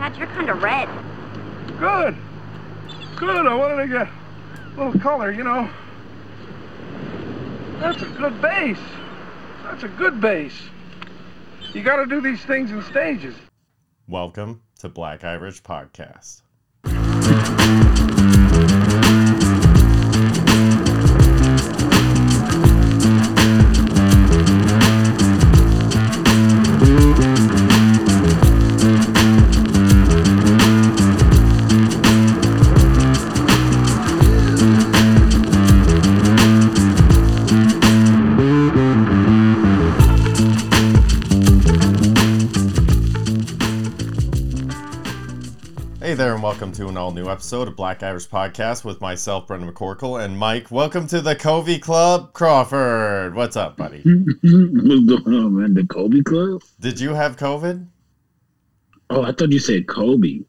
Dad, you're kind of red. Good. Good. I wanted to get a little color, you know. That's a good base. That's a good base. You got to do these things in stages. Welcome to Black Irish Podcast. All new episode of Black Irish Podcast with myself, Brendan McCorkle, and Mike. Welcome to the Covey Club, Crawford. What's up, buddy? What's going on, man? The Kobe Club? Did you have COVID? Oh, I thought you said Kobe.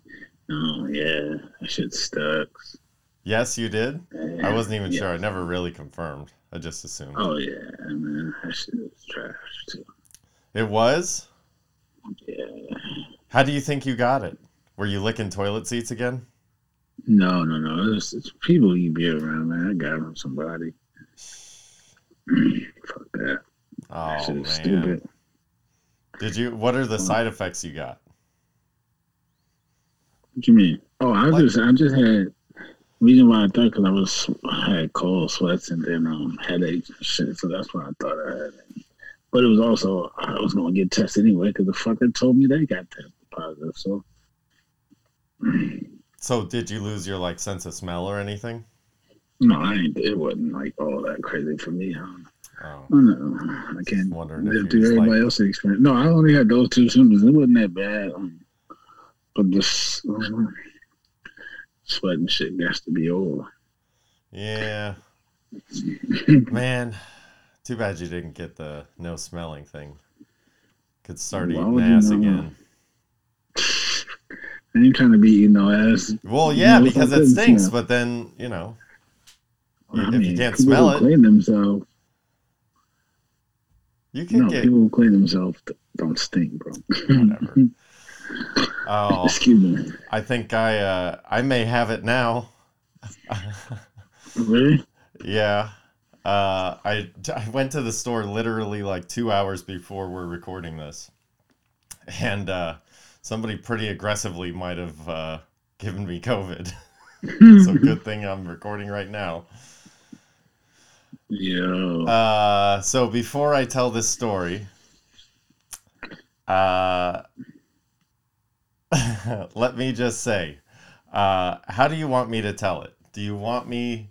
Oh, yeah. That shit sucks. Yes, you did. Yeah. I wasn't even Yeah. sure. I never really confirmed. I just assumed. Oh, yeah, man. That shit is trash, too. It was? Yeah. How do you think you got it? Were you licking toilet seats again? No, no, no. It's, it's people you be around, man. I got from somebody. Fuck that. Oh, that man. stupid. Did you? What are the side effects you got? What do you mean? Oh, I Like- just, I just had. Reason why I thought because I was I had cold sweats and then um headaches and shit, so that's why I thought I had it. But it was also I was gonna get tested anyway because the fucker told me they got tested positive. So So, did you lose your like sense of smell or anything? no, I ain't. It wasn't like all that crazy for me. Don't, Oh, I. I can't wondering live through everybody like- else's experience. No, I only had those two symptoms. It wasn't that bad. Um, but this um, sweating shit got to be over. yeah. Man, too bad you didn't get the no smelling thing. Could start eating would you ass know? again. I ain't trying to be eating no ass. Well, yeah, No, because it stinks. smell. But then you know, I if mean, you can't people smell who it, clean themselves. you can No, get people who clean themselves don't stink, bro. whatever. Oh, Excuse me. I think I uh, I may have it now. Really? Yeah. Uh, I, I went to the store literally like two hours before we're recording this. And uh, somebody pretty aggressively might have uh, given me COVID. so good thing I'm recording right now. Yeah. Uh, so before I tell this story, uh, let me just say, uh, how do you want me to tell it? Do you want me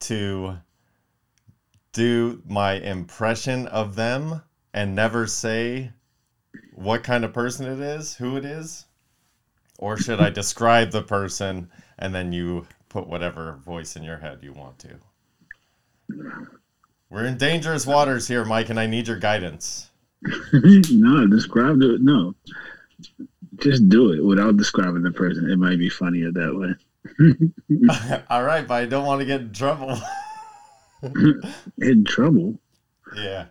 to do my impression of them and never say what kind of person it is, who it is? Or should I describe the person and then you put whatever voice in your head you want to? We're in dangerous waters here, Mike, and I need your guidance. no, describe it. No. Just do it without describing the person. It might be funnier that way. All right, but I don't want to get in trouble. In trouble. yeah.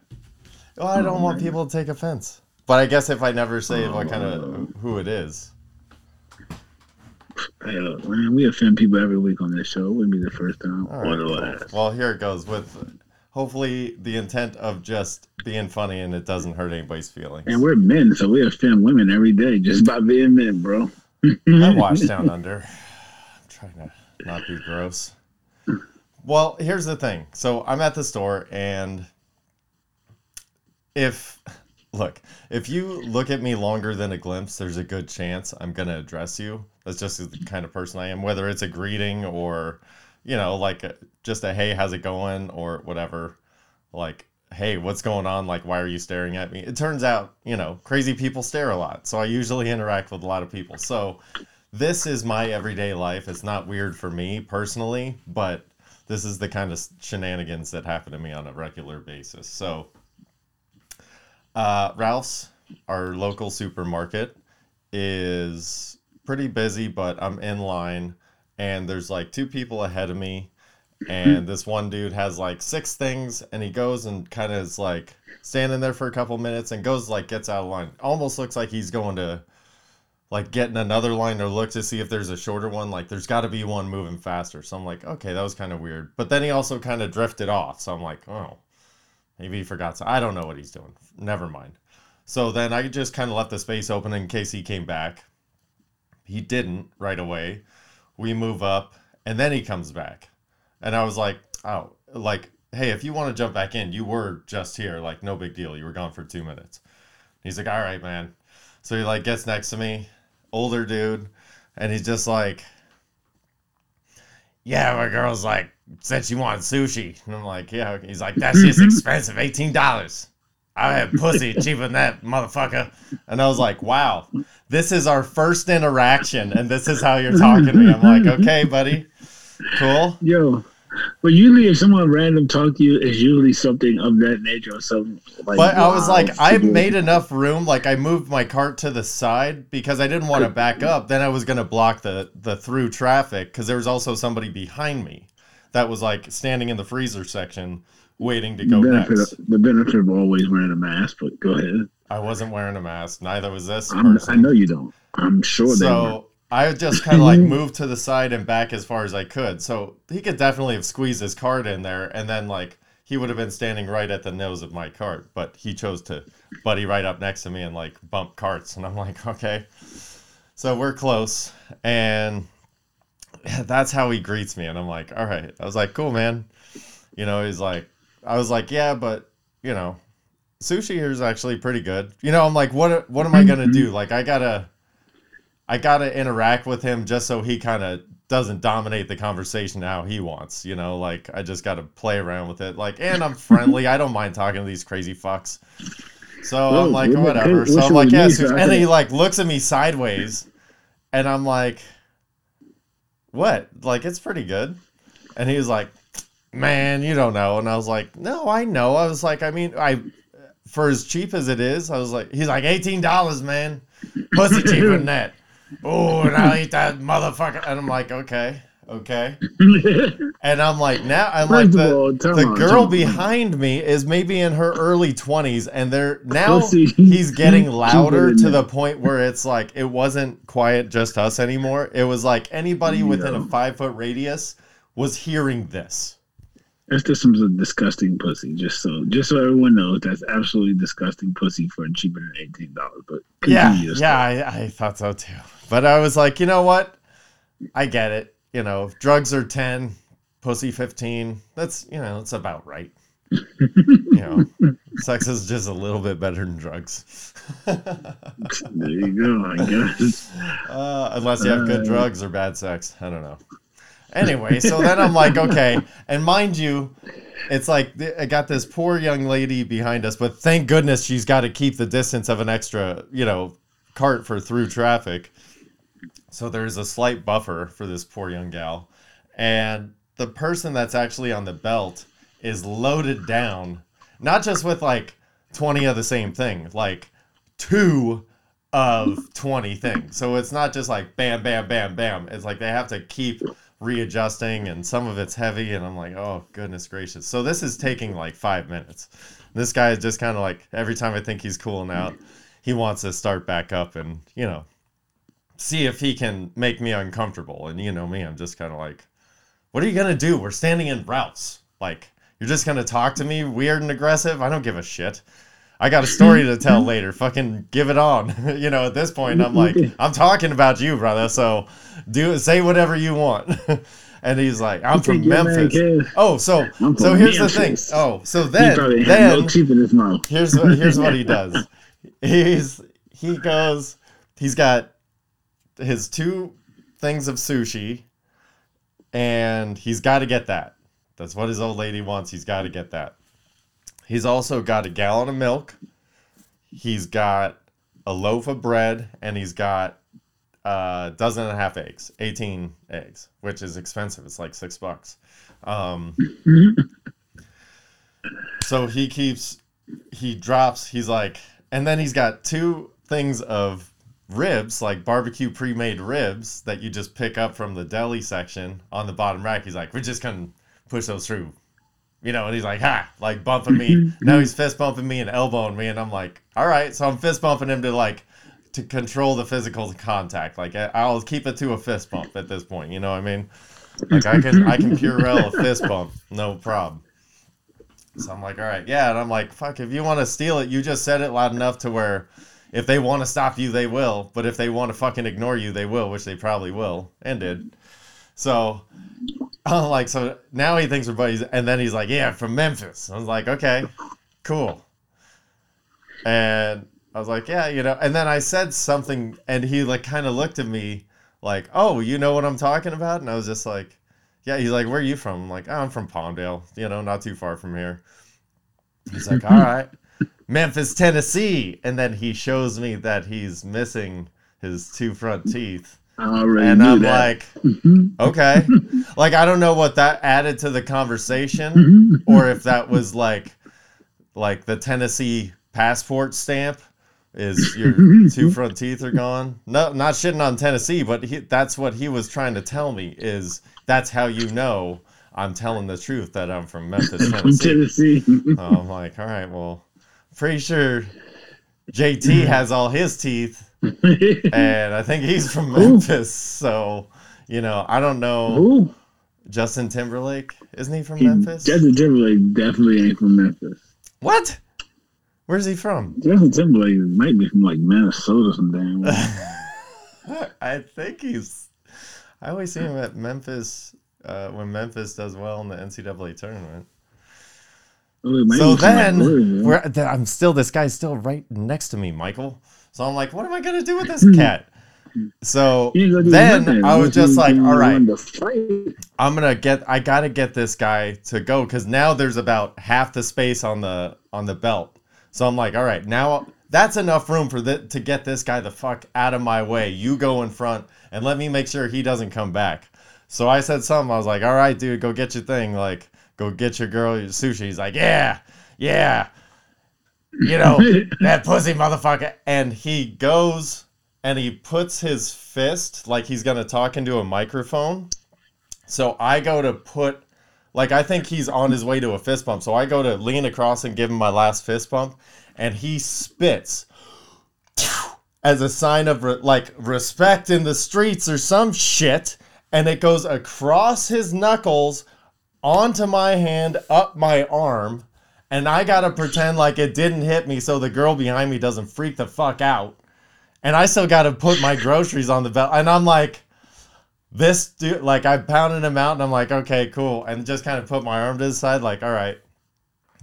Well, I don't Oh, want man. people to take offense. But I guess if I never say what kind of who it is. Hey, look, man, we offend people every week on this show. It wouldn't be the first time All or the last. Well, here it goes with hopefully the intent of just being funny and it doesn't hurt anybody's feelings. And we're men, so we offend women every day just by being men, bro. I wash down under. I'm trying to not be gross. Well, here's the thing. So I'm at the store, and if look, if you look at me longer than a glimpse, there's a good chance I'm gonna address you. That's just the kind of person I am. Whether it's a greeting or, you know, like just a hey, how's it going, or whatever. Like, hey, what's going on? Like, why are you staring at me? It turns out, you know, crazy people stare a lot. So I usually interact with a lot of people. So this is my everyday life. It's not weird for me personally, but this is the kind of shenanigans that happen to me on a regular basis. So, uh, Ralph's, our local supermarket, is pretty busy, but I'm in line, and there's like two people ahead of me, and this one dude has like six things, and he goes and kind of is like standing there for a couple minutes, and goes like gets out of line. Almost looks like he's going to like getting another line to look to see if there's a shorter one. Like there's got to be one moving faster. So I'm like, okay, that was kind of weird. But then he also kind of drifted off. So I'm like, oh, maybe he forgot. So I don't know what he's doing. Never mind. So then I just kind of left the space open in case he came back. He didn't right away. We move up, and then he comes back, and I was like, oh, like, hey, if you want to jump back in, you were just here. Like, no big deal. You were gone for two minutes. He's like, all right, man. So he like gets next to me, older dude, and he's just like, yeah, my girl's like said she wanted sushi, and I'm like, yeah. He's like, that's just expensive, eighteen dollars. I had pussy cheaper than that, motherfucker. And I was like, wow, this is our first interaction, and this is how you're talking to me. I'm like, okay, buddy, cool. Yo, but usually if someone random talk to you, it's usually something of that nature or something. Like, But I was like, I made enough room. Like I moved my cart to the side because I didn't want to back up. Then I was gonna block the the through traffic because there was also somebody behind me that was like standing in the freezer section waiting to go benefit next. of, the benefit of always wearing a mask. But go ahead. I wasn't wearing a mask. Neither was this. I know you don't. I'm sure they were. So I just kind of like moved to the side and back as far as I could. So he could definitely have squeezed his cart in there, and then like he would have been standing right at the nose of my cart. But he chose to buddy right up next to me and like bump carts, and I'm like, okay. So we're close, and that's how he greets me, and I'm like, all right. I was like, cool, man. You know, he's like, I was like, yeah, but you know, sushi here is actually pretty good. You know, I'm like, what what am I gonna mm-hmm. do? Like, I gotta, I gotta interact with him just so he kind of doesn't dominate the conversation how he wants. You know, like I just gotta play around with it. Like, and I'm friendly. I don't mind talking to these crazy fucks. So I'm like, whatever. So I'm like, was yeah. me, sushi. so I And he like looks at me sideways, and I'm like, what? Like, it's pretty good. And he was like, man, you don't know. And I was like, no, I know. I was like, I mean, I, for as cheap as it is, I was like, he's like, $18, man. Pussy cheaper than that. Oh, and I'll eat that motherfucker. And I'm like, okay, okay. And I'm like, now I'm like, First of the, all, the out, girl behind me is maybe in her early 20s, and they're now he's getting louder to the point where it's like it wasn't quiet just us anymore. It was like anybody within a five foot radius was hearing this. That's just some disgusting pussy. Just so, just so everyone knows, that's absolutely disgusting pussy for cheaper than eighteen dollars. But Yeah, yeah, I, I thought so too. But I was like, you know what? I get it. You know, if drugs are ten, pussy fifteen. That's you know, it's about right. you know, sex is just a little bit better than drugs. There you go. I guess. Uh, unless you have good Uh, drugs or bad sex. I don't know. Anyway, so then I'm like, okay. And mind you, it's like I got this poor young lady behind us, but thank goodness she's got to keep the distance of an extra, you know, cart for through traffic. So there's a slight buffer for this poor young gal. And the person that's actually on the belt is loaded down, not just with like 20 of the same thing, like two of 20 things. So it's not just like bam, bam, bam, bam. It's like they have to keep readjusting and some of it's heavy. And I'm like, oh, goodness gracious. So this is taking like five minutes. This guy is just kind of like every time I think he's cooling out, he wants to start back up and, you know, see if he can make me uncomfortable. And you know me, I'm just kind of like, what are you going to do? We're standing in routes. Like, you're just going to talk to me weird and aggressive? I don't give a shit. I got a story to tell later. Fucking give it on. you know, at this point, I'm like, I'm talking about you, brother. So do say whatever you want. and he's like, I'm from man, Memphis. Oh, so so here's the thing. Oh, so then had then no in his mouth. here's what here's what he does. He's he goes. He's got his two things of sushi, and he's got to get that. That's what his old lady wants. He's got to get that. He's also got a gallon of milk. He's got a loaf of bread, and he's got a dozen and a half eggs, eighteen eggs, which is expensive. It's like six bucks. Um, so he keeps he drops he's like and then he's got two things of ribs like barbecue pre-made ribs that you just pick up from the deli section on the bottom rack he's like we're just gonna push those through you know and he's like ha like bumping me now he's fist bumping me and elbowing me and i'm like all right so i'm fist bumping him to like to control the physical contact. Like I'll keep it to a fist bump at this point. You know what I mean? Like I can I can Purell a fist bump, no problem. So I'm like, all right, yeah, and I'm like, fuck, if you want to steal it, you just said it loud enough to where if they want to stop you, they will. But if they want to fucking ignore you, they will, which they probably will and did. So I'm like, so now he thinks we're buddies, and then he's like, yeah, from Memphis. I was like, okay, cool. And I was like, yeah, you know. And then I said something, and he like kind of looked at me like, oh, you know what I'm talking about? And I was just like, yeah. He's like, where are you from? I'm like, oh, I'm from Palmdale, you know, not too far from here. He's like, all right, Memphis, Tennessee. And then he shows me that he's missing his two front teeth. And I'm that. like, mm-hmm. okay. like, I don't know what that added to the conversation mm-hmm. or if that was like, like the Tennessee passport stamp is your two front teeth are gone. No, not shitting on Tennessee, but he, that's what he was trying to tell me is that's how you know I'm telling the truth that I'm from Memphis, Tennessee. Tennessee. So I'm like, all right, well, pretty sure JT has all his teeth, and I think he's from Memphis. So, you know, I don't know. Who? Justin Timberlake, isn't he from He- Memphis? Justin Timberlake definitely ain't from Memphis. What? Where's he from? Justin Timberlake might be from like Minnesota or some damn. I think he's. I always see him at Memphis uh, when Memphis does well in the NCAA tournament. Oh, So then, I'm still this guy's still right next to me, Michael. So I'm like, what am I gonna do with this cat? So You ain't gonna do then. I was just like, all right, want to fight. I'm gonna get. I gotta get this guy to go because now there's about half the space on the on the belt. So I'm like, all right, now that's enough room for the, to get this guy the fuck out of my way. You go in front and let me make sure he doesn't come back. So I said something. I was like, all right, dude, go get your thing. Like, go get your girl your sushi. He's like, yeah, yeah. You know that pussy motherfucker. And he goes and he puts his fist like he's gonna talk into a microphone. So I go to put, like, I think he's on his way to a fist bump. So I go to lean across and give him my last fist bump, and he spits as a sign of re- like respect in the streets or some shit, and it goes across his knuckles onto my hand, up my arm, and I gotta pretend like it didn't hit me so the girl behind me doesn't freak the fuck out. And I still gotta put my groceries on the belt, and I'm like this dude like I pounded him out and I'm like, okay, cool. And just kind of put my arm to the side, like, all right.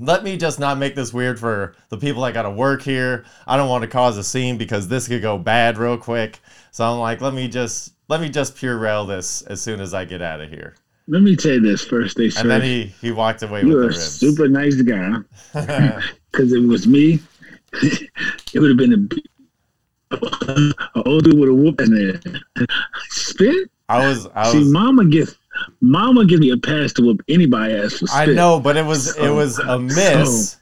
Let me just not make this weird for the people that gotta work here. I don't want to cause a scene because this could go bad real quick. So I'm like, let me just let me just Purell this as soon as I get out of here. Let me tell you this first day, sir. And then he he walked away with You're the a ribs. super nice guy. Because it was me, it would have been a, an old dude with a whoop in there. Spit? I was I See, was mama gets mama gives me a pass to whoop anybody ass for spit. I know, but it was it was a miss. so-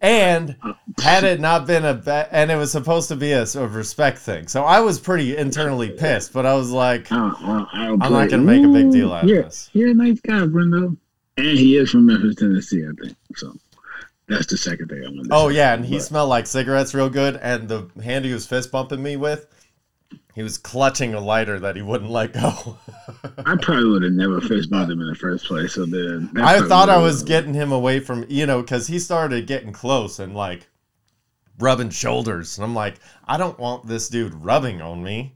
and had it not been a ba- and it was supposed to be a of respect thing. So I was pretty internally pissed, but I was like, I don't, I don't, I don't I'm not gonna make a big deal out of you're, this. You're a nice guy, Brendo. And he is from Memphis, Tennessee, I think. So that's the second thing I want to Oh yeah, and he But- smelled like cigarettes real good. And the hand he was fist bumping me with, he was clutching a lighter that he wouldn't let go. I probably would have never fist bumped him in the first place. So then I thought I was getting him away from you know because he started getting close and like rubbing shoulders, and I'm like, I don't want this dude rubbing on me.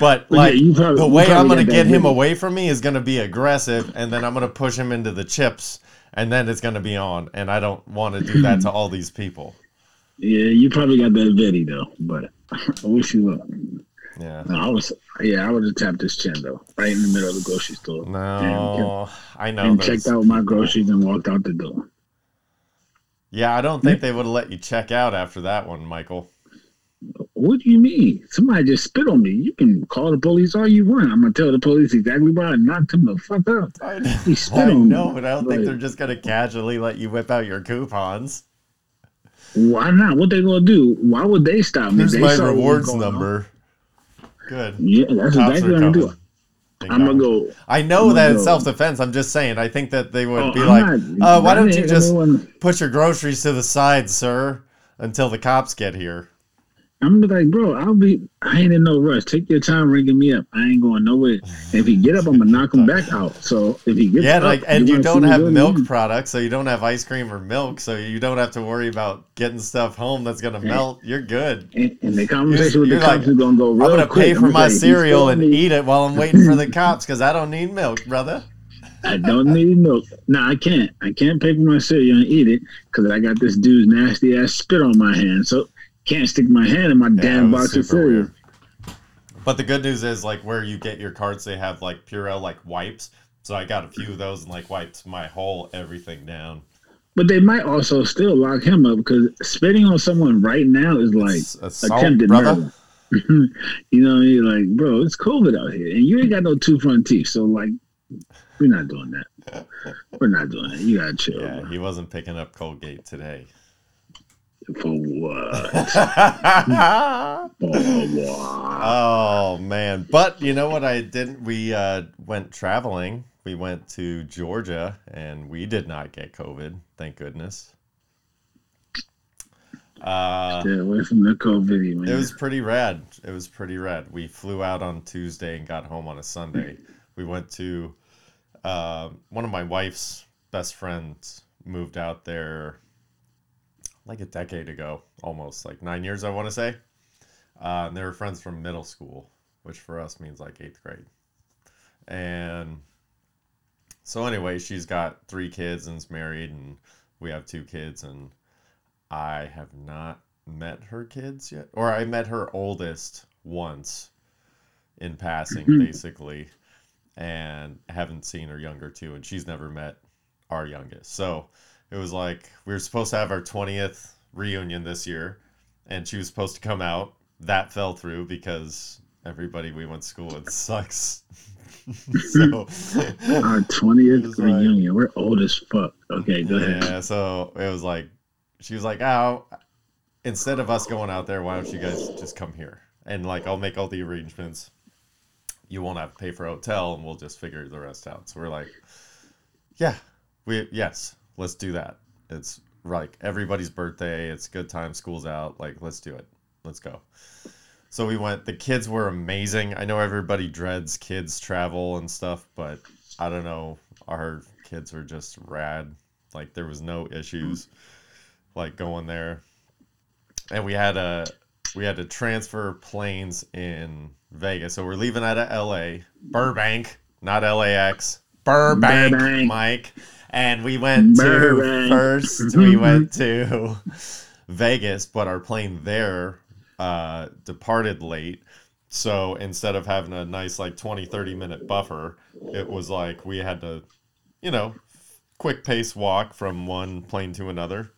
But But like you probably- the way I'm gonna get him video. away from me is gonna be aggressive, and then I'm gonna push him into the chips, and then it's gonna be on. And I don't want to do that to all these people. Yeah, you probably got that though, but I wish you luck. Yeah. No, I was yeah, I would have tapped his chin though, right in the middle of the grocery store. No, I know. and checked out my groceries and walked out the door. Yeah, I don't think they would have let you check out after that one, Michael. What do you mean? Somebody just spit on me. You can call the police all you want. I'm gonna tell the police exactly why I knocked him the fuck out. I, He spit I on know, me. but I don't think they're just gonna casually let you whip out your coupons. Why not? What they gonna do? Why would they stop me? Here's They my saw what was rewards number. on. Good. Yeah, that's Cops exactly what I'm doing. I'm gonna go. I know I'm that it's self defense. I'm just saying. I think that they would Oh, be I'm like, not- uh, why don't you just anyone- put your groceries to the side, sir, until the cops get here? I'm gonna be like, bro, I'll be. I ain't in no rush. Take your time ringing me up. I ain't going nowhere. And if he get up, I'm gonna knock him back out. So if he gets Yeah, up, like, and you're you don't have milk products, so you don't have ice cream or milk, so you don't have to worry about getting stuff home that's gonna melt. You're good. And, and the conversation with You're the cops is gonna go I'm gonna quick. pay for my cereal and me, eat it while I'm waiting for the cops because I don't need milk, brother. I don't need milk. No, I can't. I can't pay for my cereal and eat it because I got this dude's nasty ass spit on my hand. So can't stick my hand in my Yeah, damn box of super cereal. But the good news is, like, where you get your cards, they have like Purell like wipes. So I got a few of those and like wiped my whole everything down. But they might also still lock him up because spitting on someone right now is like It's assault, attempted brother. murder. you know, you're like, bro, it's COVID out here, and you ain't got no two front teeth, so like, we're not doing that. We're not doing that. You gotta chill. Yeah, bro. he wasn't picking up Colgate today. For what? oh For what? man. But you know what I didn't we uh went traveling. We went to Georgia and we did not get COVID, thank goodness. Uh Stay away from the COVID, man. It was pretty rad. It was pretty rad. We flew out on Tuesday and got home on a Sunday. We went to uh, one of my wife's best friends moved out there like a decade ago, almost like nine years, I want to say. Uh, and they were friends from middle school, which for us means like eighth grade. And so, anyway, she's got three kids and is married, and we have two kids, and I have not met her kids yet, or I met her oldest once in passing, basically, and haven't seen her younger two, and she's never met our youngest. So it was like we were supposed to have our 20th reunion this year, and she was supposed to come out. That fell through because everybody we went to school with sucks. so Our twentieth was like- reunion. We're old as fuck. Okay, go ahead. Yeah, so it was like she was like, "Oh, instead of us going out there, why don't you guys just come here and like I'll make all the arrangements. You won't have to pay for a hotel, and we'll just figure the rest out." So we're like, "Yeah, we yes, let's do that. It's like everybody's birthday. It's a good time. School's out. Like let's do it. Let's go." So we went. The kids were amazing. I know everybody dreads kids travel and stuff, but I don't know. Our kids were just rad. Like there was no issues like going there. And we had a we had to transfer planes in Vegas. So we're leaving out of LA, Burbank, not LAX. Burbank, Burbank. Mike. And we went to first we went to Vegas, but our plane there uh departed late. So instead of having a nice like 20 30 minute buffer, it was like we had to you know, quick pace walk from one plane to another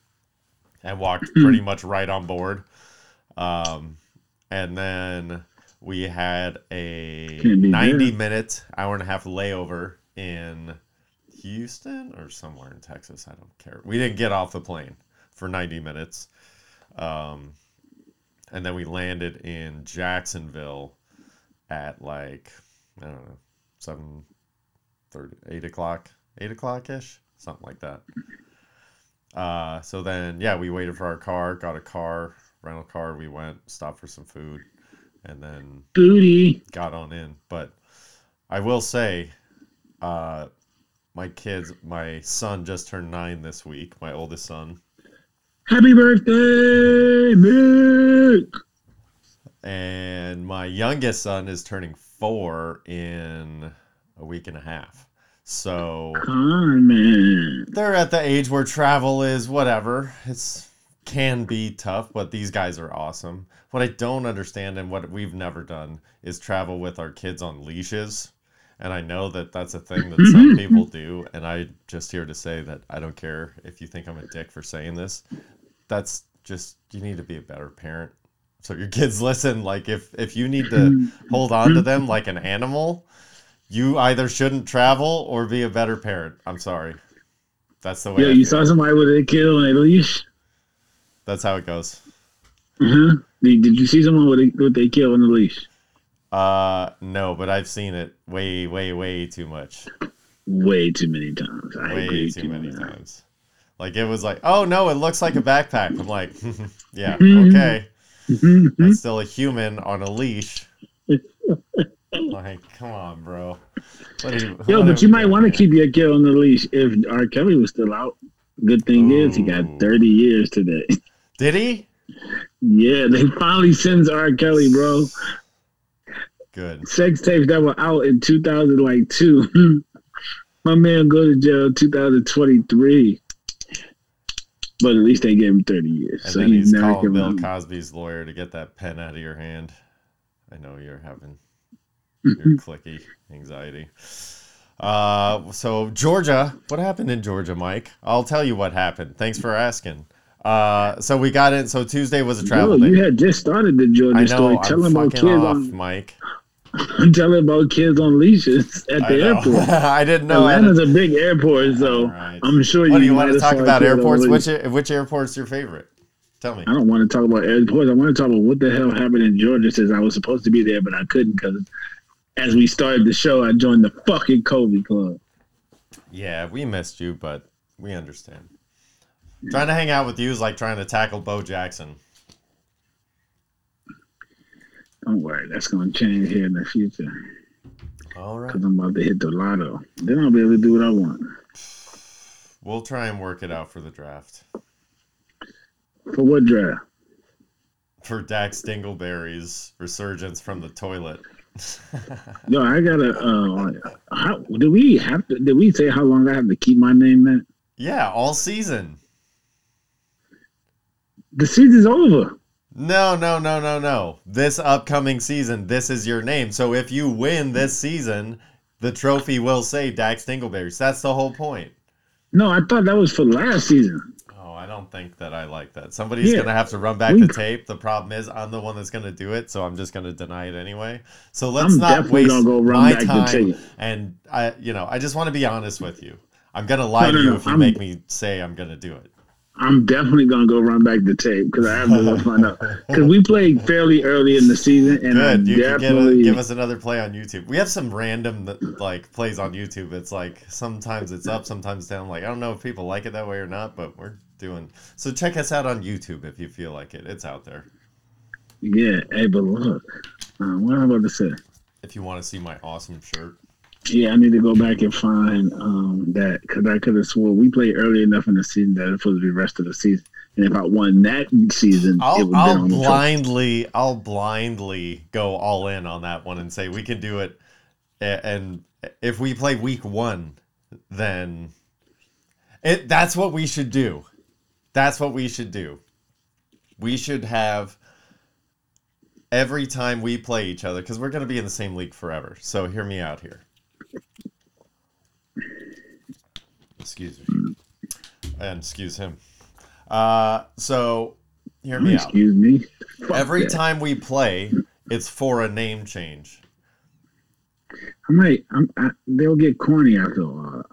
and walked pretty much right on board. Um, and then we had a 90 there. minute, hour and a half layover in Houston or somewhere in Texas. I don't care. We didn't get off the plane for 90 minutes. Um, and then we landed in Jacksonville at like, I don't know, 7 30, 8 o'clock, 8 o'clock ish, something like that. Uh, so then, yeah, we waited for our car, got a car, rental car. We went, stopped for some food, and then Booty. got on in. But I will say, uh, my kids, my son just turned nine this week, my oldest son, Happy birthday, Mick. and my youngest son is turning four in a week and a half. So man. they're at the age where travel is whatever. It's can be tough, but these guys are awesome. What I don't understand and what we've never done is travel with our kids on leashes. And I know that that's a thing that some mm-hmm. people do. And I just here to say that I don't care if you think I'm a dick for saying this. That's just you need to be a better parent. So your kids listen. Like if if you need to mm-hmm. hold on to them mm-hmm. like an animal, you either shouldn't travel or be a better parent. I'm sorry. That's the way. Yeah, I you feel. saw somebody with a kid on a leash? That's how it goes. Did, did you see someone with a, with a kid on the leash? Uh, no, but I've seen it way, way, way too much. Way too many times. I Way agree too with many man. times. Like it was like, oh no, it looks like a backpack. I'm like, yeah, Mhm. okay. That's still a human on a leash. like, come on, bro. You, Yo, but you might want to keep your kid on the leash if R. Kelly was still out. Good thing is he got 30 years today. Did he? yeah, they finally sentenced R. Kelly, bro. Good. Sex tapes that were out in 2002. My man go to jail 2023. But at least they gave him 30 years. And so then he's calling given Bill him- Cosby's lawyer to get that pen out of your hand. I know you're having your clicky anxiety. Uh, so Georgia, what happened in Georgia, Mike? I'll tell you what happened. Thanks for asking. Uh, so we got in. So Tuesday was a Yo, day. you had just started the Georgia I know. story. Tell I'm about fucking kids off, on Mike. Tell telling about kids on leashes at I the know. airport. I didn't know. Atlanta's a big airport, so right. I'm sure What do you want to talk about? Airports? Which which airport's your favorite? Tell me. I don't want to talk about airports. I want to talk about what the hell happened in Georgia since I was supposed to be there, but I couldn't because as we started the show, I joined the fucking Kobe Club. Yeah, we missed you, but we understand. Trying to hang out with you is like trying to tackle Bo Jackson. Don't worry, that's going to change here in the future All right. because I'm about to hit the lotto. Then I'll be able to do what I want. We'll try and work it out for the draft. For what draft? For Dax Dingleberry's resurgence from the toilet. Yo, I gotta. Uh, how do we have to? Did we say how long I have to keep my name? That yeah, all season. the season's over. No, no, no, no, no. This upcoming season, this is your name. So if you win this season, the trophy will say Dax Dingleberry. That's the whole point. No, I thought that was for last season. Oh, I don't think that I like that. Somebody's Yeah. gonna have to run back We- the tape. The problem is I'm the one that's gonna do it, so I'm just gonna deny it anyway. So let's I'm not waste go run my back the time. tape. And I, you know, I just want to be honest with you. I'm gonna lie No, to you no, if you I'm- make me say I'm gonna do it. I'm definitely gonna go run back the tape because I have to find out. Because we played fairly early in the season, and Good. You can get a, definitely give us another play on YouTube. We have some random like plays on YouTube. It's like sometimes it's up, sometimes down. Like I don't know if people like it that way or not, but we're doing. So check us out on YouTube if you feel like it. It's out there. yeah. Hey, but look, uh, what am I about to say? If you want to see my awesome shirt. Yeah, I need to go back and find um, that because I could have swore we played early enough in the season that it's supposed to be the rest of the season. And if I won that season, I'll, I'll been on the trophy. blindly I'll blindly go all in on that one and say we can do it and if we play week 1 then it that's what we should do. That's what we should do. We should have every time we play each other cuz we're going to be in the same league forever. So hear me out here. Excuse me. And excuse him. Uh so hear me out. Excuse me. Fuck Every that. time we play, it's for a name change. I might. I'm, I, they'll get corny after a while.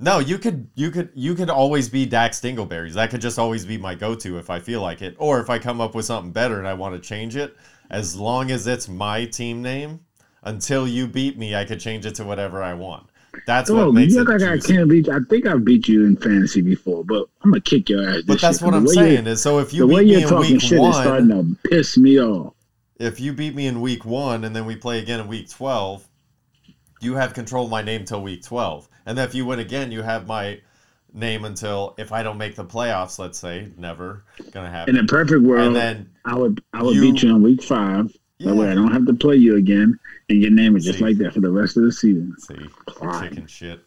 No, you could you could you could always be Dax Dingleberries. That could just always be my go-to if I feel like it, or if I come up with something better and I want to change it. As long as it's my team name, until you beat me, I could change it to whatever I want. That's what Oh, makes you act like I can't beat you. I think I've beat you in fantasy before, but I'm gonna kick your ass. But that's what I'm the way saying is, so if The you way beat me you're in talking week shit is starting one, to piss me off. if you beat me in week one and then we play again in week 12, you have control of my name till week 12. And then if you win again, you have my name until if I don't make the playoffs, let's say, never gonna happen. In a perfect world, And then I would I would you- beat you in week five. That way I don't have to play you again, and your name is just See. like that for the rest of the season. see, chicken shit.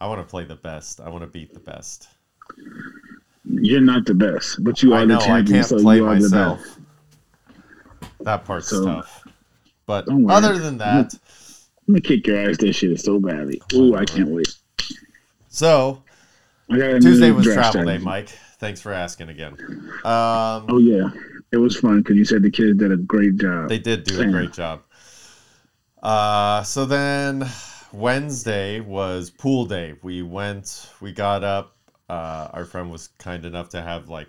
I want to play the best. I want to beat the best. You're not the best, but you are I know the I champion, can't so play you are the best. That part's So, tough. But other than that, I'm gonna kick your ass. This shit is so badly. Ooh, I can't wait. so I Tuesday was travel day. Mike. Thanks for asking again. Um, Oh yeah, it was fun because you said the kids did a great job. They did do a great job. Uh, so then Wednesday was pool day. We went, we got up. Uh, our friend was kind enough to have like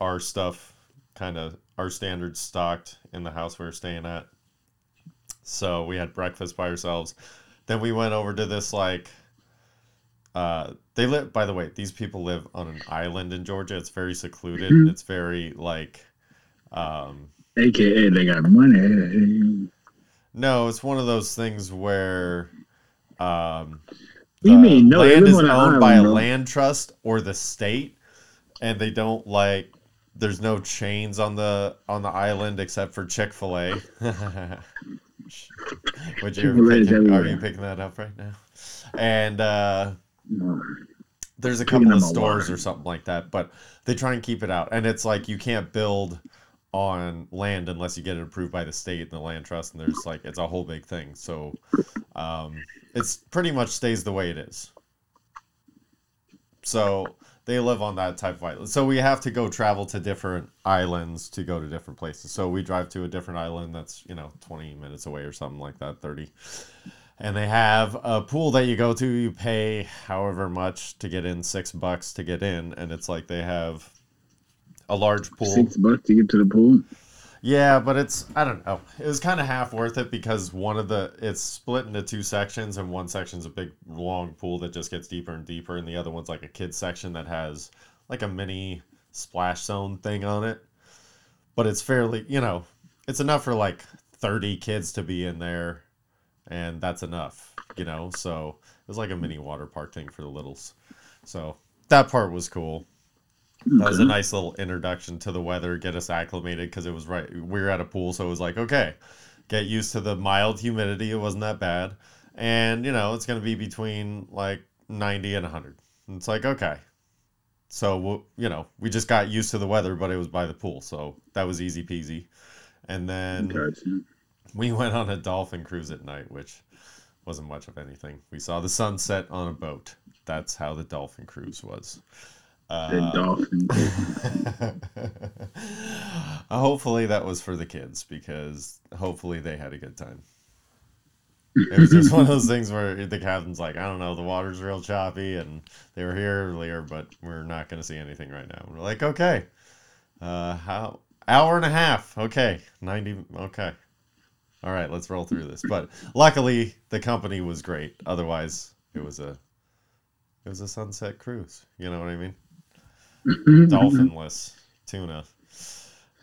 our stuff, kind of our standards stocked in the house we were staying at. So we had breakfast by ourselves. Then we went over to this like. Uh, they live. By the way, these people live on an island in Georgia. It's very secluded. Mhm. It's very like Um, AKA they got money. No, it's one of those things where um, What do you mean? No, land is owned by a land trust or the state, and they don't like. There's no chains on the on the island except for Chick Fil A. Would you picking, are you picking that up right now? And uh, No. there's a couple of stores or something like that, but they try and keep it out. And it's like you can't build on land unless you get it approved by the state and the land trust. And there's like it's a whole big thing. So um, it's pretty much stays the way it is. So they live on that type of island. So we have to go travel to different islands to go to different places. So we drive to a different island that's, you know, 20 minutes away or something like that, 30. And they have a pool that you go to, you pay however much to get in, 6 bucks to get in, and it's like they have a large pool. Six bucks to get to the pool. Yeah, but it's I don't know. It was kind of half worth it because one of the it's split into two sections, and one section's a big long pool that just gets deeper and deeper, and the other one's like a kids section that has like a mini splash zone thing on it. But it's fairly, you know, it's enough for like thirty kids to be in there, and that's enough, you know. So it was like a mini water park thing for the littles. So that part was cool. That was a nice little introduction to the weather, get us acclimated because it was right. We were at a pool, so it was like, okay, get used to the mild humidity. It wasn't that bad. And, you know, it's going to be between like 90 and 100. And it's like, okay. So, we'll- you know, we just got used to the weather, but it was by the pool. So that was easy peasy. And then Gotcha. we went on a dolphin cruise at night, which wasn't much of anything. We saw the sunset on a boat. That's how the dolphin cruise was. The Uh, dolphin. hopefully that was for the kids because hopefully they had a good time. It was just one of those things where the captain's like, I don't know, the water's real choppy, and they were here earlier, but we're not going to see anything right now. We're like, okay, uh, how hour and a half, okay, ninety, okay, all right, let's roll through this. But luckily, the company was great. Otherwise, it was a it was a sunset cruise. You know what I mean? Dolphinless tuna.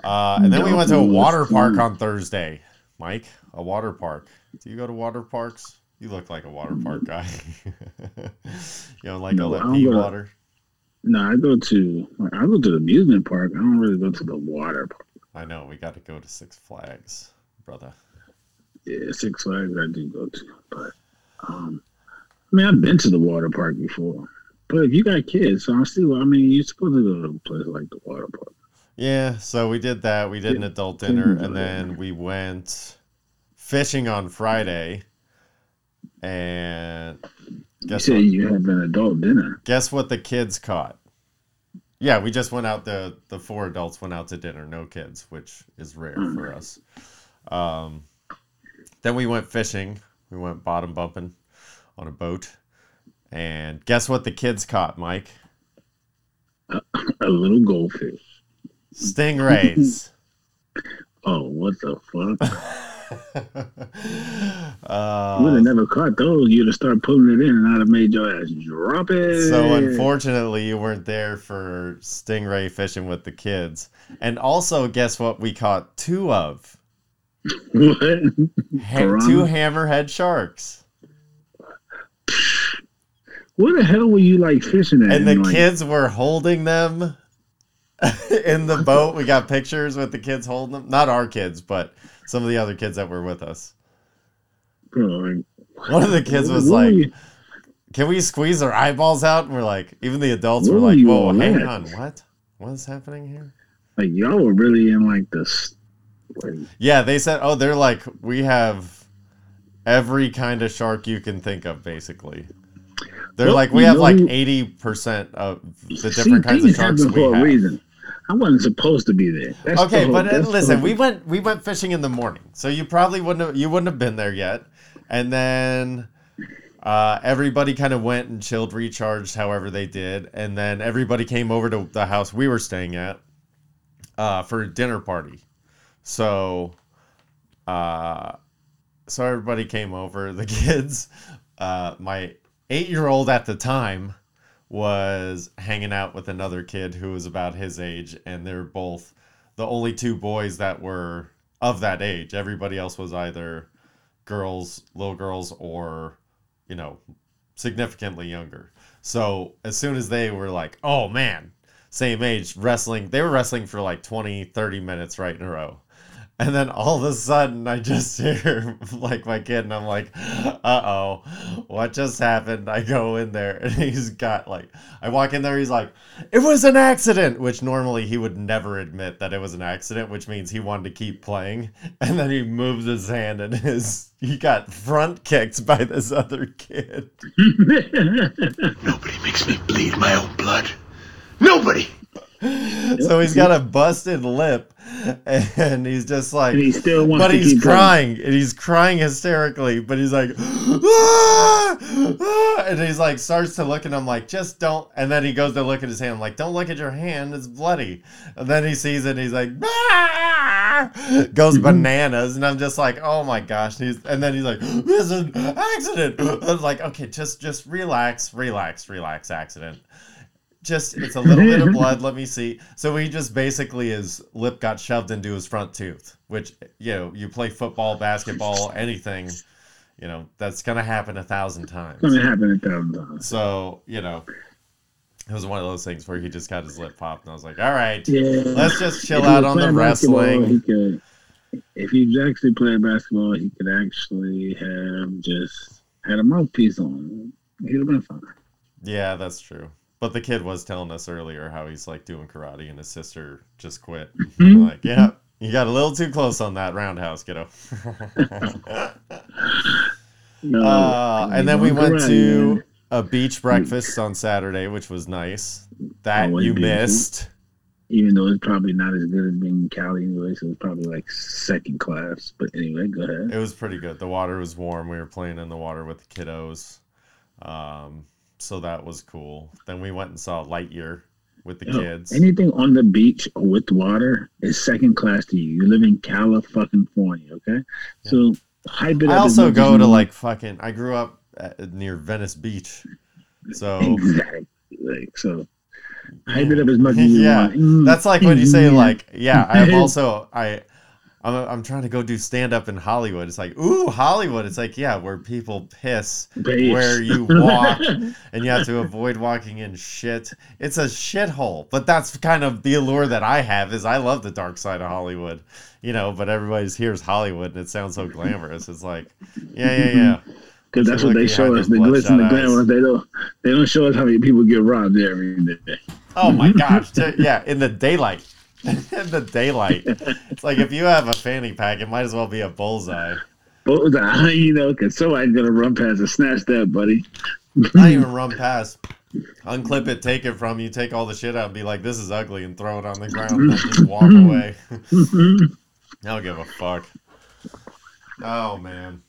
Uh, and then we went to a water park on Thursday. Mike, a water park. Do you go to water parks? You look like a water park guy. you don't like No, all that pee water? No, I go to I go to the amusement park. I don't really go to the water park. I know. We got to go to Six Flags, brother. Yeah, Six Flags I do go to, but um, I mean I've been to the water park before. But if you got kids, so I still I mean you're supposed to go to a place like the water park. Yeah, so we did that. We did an adult dinner, and then we went fishing on Friday. And You guess said what? you have an adult dinner. Guess what the kids caught? Yeah, we just went out. the The four adults went out to dinner, no kids, which is rare for us. Um, then we went fishing. We went bottom bumping on a boat, and guess what the kids caught, Mike? A little goldfish. Stingrays. Oh, what the fuck? uh, you would have never caught those. You'd have started putting it in and I'd have made your ass drop it. So unfortunately, you weren't there for stingray fishing with the kids. And also, guess what? We caught two of what? ha- two hammerhead sharks, Where the hell were you like fishing at? and the like, kids were holding them in the boat. We got pictures with the kids holding them. Not our kids, but some of the other kids that were with us. bro, like, One of the kids was like, you- "Can we squeeze our eyeballs out?" And we're like, even the adults were Where were like, "Whoa, hang at? on, what? What is happening here?" like y'all were really in like this. Like, Yeah, they said, oh, they're like, we have every kind of shark you can think of, basically. They're Well, like, we have know like 80% of the see, different kinds of sharks we for a have. reason. I wasn't supposed to be there. That's Okay, the whole- but uh, listen, we went we went fishing in the morning, so you probably wouldn't have, you wouldn't have been there yet. And then uh, everybody kind of went and chilled, recharged, however they did, and then everybody came over to the house we were staying at uh, for a dinner party. So, uh, so everybody came over. The kids, uh, my eight-year-old at the time was hanging out with another kid who was about his age, and they're both the only two boys that were of that age. Everybody else was either girls, little girls, or you know, significantly younger. So as soon as they were like, oh man, same age, wrestling, they were wrestling for like 20, 30 minutes right in a row. And then all of a sudden, I just hear like my kid, and I'm like, uh oh, what just happened? I go in there, and he's got like, I walk in there, he's like, it was an accident, which normally he would never admit that it was an accident, which means he wanted to keep playing. And then he moves his hand, and his he got front kicked by this other kid. Nobody makes me bleed my own blood. Nobody. So he's got a busted lip, and he's just like, And he still wants but to he's going. crying, and he's crying hysterically, but he's like, "Ah! Ah!" and he's like, starts to look, and I'm like, just don't. And then he goes to look at his hand, I'm like, don't look at your hand, it's bloody. And then he sees it, and he's like, "Ah!" goes bananas, and I'm just like, oh my gosh. And, he's, and then he's like, this is an accident. I was like, okay, just just relax, relax, relax, accident just it's a little bit of blood let me see so he just basically his lip got shoved into his front tooth which you know you play football basketball anything you know that's gonna happen a thousand times It's gonna happen a thousand times. so you know it was one of those things where he just got his lip popped and i was like all right Yeah. let's just chill out on the wrestling could, if he actually played basketball, he could actually have just had a mouthpiece on. He'd have been fine. yeah that's true but the kid was telling us earlier how he's like doing karate and his sister just quit I'm like yeah you got a little too close on that roundhouse kiddo No, Uh, and then we went to a beach breakfast on Saturday, which was nice. That you missed. even though it's probably not as good as being in Cali anyway, so it's probably like second class. But anyway, go ahead. It was pretty good. The water was warm. We were playing in the water with the kiddos. Um, so that was cool. Then we went and saw Lightyear with the Yo, kids. Anything on the beach or with water is second class to you. You live in California, okay? So hype it I also go to like fucking. I grew up at, near Venice Beach, so exactly like so. Hype it up as much as you Yeah, want. That's like when you say mm-hmm. like, yeah, I have also I I'm, I'm trying to go do stand up in Hollywood. It's like, ooh, Hollywood. It's like, yeah, where people piss Babes. where you walk and you have to avoid walking in shit. It's a shithole. But that's kind of the allure that I have is I love the dark side of Hollywood. You know, but everybody's here's Hollywood and it sounds so glamorous. It's like, yeah, yeah, yeah. Because that's what they show us. The glitz and the eyes. glamour. They don't. They don't show us how many people get robbed there every day. Oh my gosh. Yeah, in the daylight. in the daylight. It's like if you have a fanny pack, it might as well be a bullseye. But you know, because somebody's gonna run past and snatch that, buddy. Not even run past. Unclip it, take it from you, take all the shit out, and be like, "This is ugly," and throw it on the ground, and just walk away. I don't give a fuck. Oh man!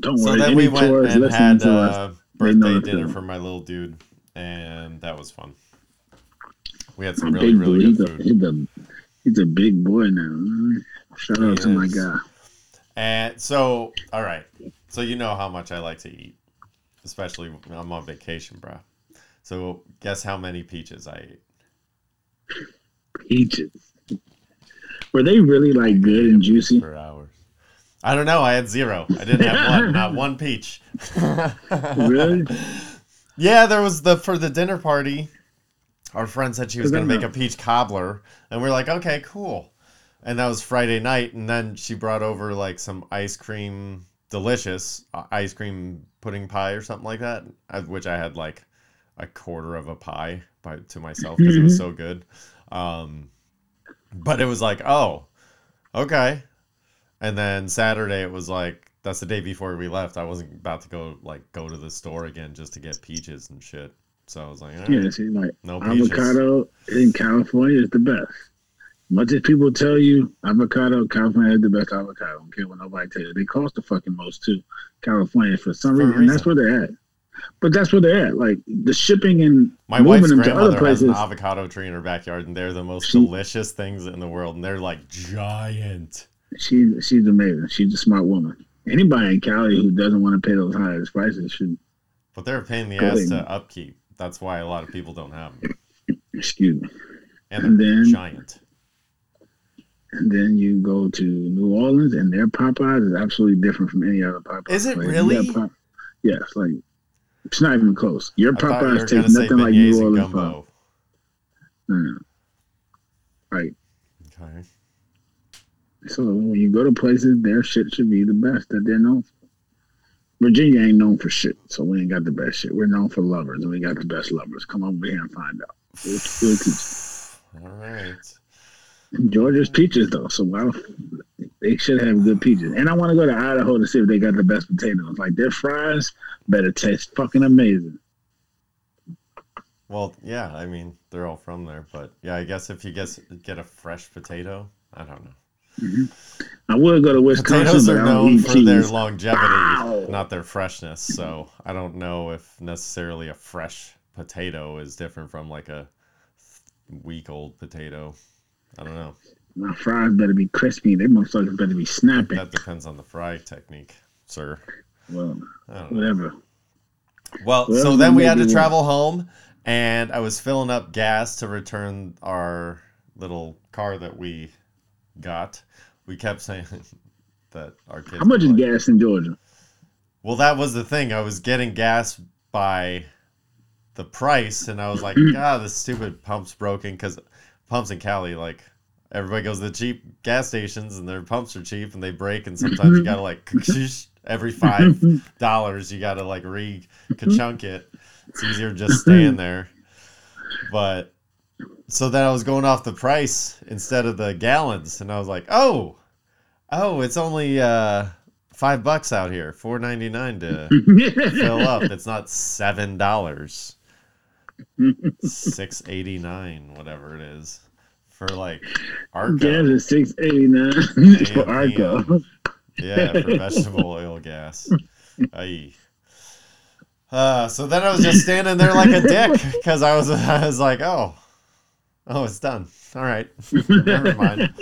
Don't So worry. then any we went and had us, uh, birthday dinner for my little dude, and that was fun. We had some a really, really. He's good a, food. he's a he's a big boy now. Shout out He to my guy. And so, all right. So you know how much I like to eat, especially when I'm on vacation, bro. So guess how many peaches I ate? Peaches. Were they really like good and juicy? for hours. I don't know. I had zero. I didn't have one. Not one peach. Really? Yeah, there was the for the dinner party. Our friend said she was gonna make a peach cobbler, and we're like, okay, cool. And that was Friday night, and then she brought over like some ice cream, delicious uh, ice cream pudding pie or something like that, which I had like a quarter of a pie by to myself because it was so good. Um, but it was like, oh, okay. And then Saturday it was like that's the day before we left. I wasn't about to go like go to the store again just to get peaches and shit. So I was like, right, Yeah, see, like no peaches. avocado in California is the best. Much as people tell you avocado, California is the best avocado. I don't care what nobody tell you. They cost the fucking most too. California for some reason, and that's where they're at. But that's where they're at. Like the shipping and My moving them to other places. an avocado tree in her backyard, and they're the most She- delicious things in the world. And they're like giant. She she's amazing. She's a smart woman. Anybody in Cali who doesn't want to pay those high prices should But they're paying the ass to upkeep. That's why a lot of people don't have them. excuse me. And And they're then- giant. And then you go to New Orleans, and their Popeyes is absolutely different from any other Popeyes. Is it place. really? Yeah, Pop- yes, like it's not even close. Your I thought you were Popeyes taste nothing like New Orleans. Popeyes. Mm. Right. Okay. So when you go to places, their shit should be the best that they're known for. Virginia ain't known for shit, so we ain't got the best shit. We're known for lovers, and we got the best lovers. Come over here and find out. We'll, we'll teach All right. Georgia's peaches, though, so why they should have good peaches. And I want to go to Idaho to see if they got the best potatoes. Like their fries better taste fucking amazing. Well, yeah, I mean, they're all from there, but yeah, I guess if you guess get a fresh potato, I don't know. Mm-hmm. I would go to Wisconsin, Potatoes are known for cheese. their longevity, Wow. not their freshness. So I don't know if necessarily a fresh potato is different from like a week old potato. I don't know. My fries better be crispy. They motherfuckers better be snapping. That depends on the fry technique, sir. Well, I don't know. whatever. Well, so then we had to maybe- travel home, and I was filling up gas to return our little car that we got. We kept saying that our kids. How much is gas in Georgia? Well, that was the thing. I was getting gas by the price, and I was like, God, this stupid pump's broken because pumps in Cali, like, everybody goes to the cheap gas stations and their pumps are cheap and they break, and sometimes you gotta, like, every five dollars, you gotta, like, re chunk it. It's easier just staying there. But so then I was going off the price instead of the gallons, and I was like, oh, oh, it's only, uh, five bucks out here, four ninety nine to fill up. It's not seven dollars, six eighty nine, whatever it is, for like Arco. Gas is six eighty nine for Arco. Yeah, for vegetable oil gas. Aye. Uh, so then I was just standing there like a dick because I was I was like, oh, oh, it's done. All right, never mind.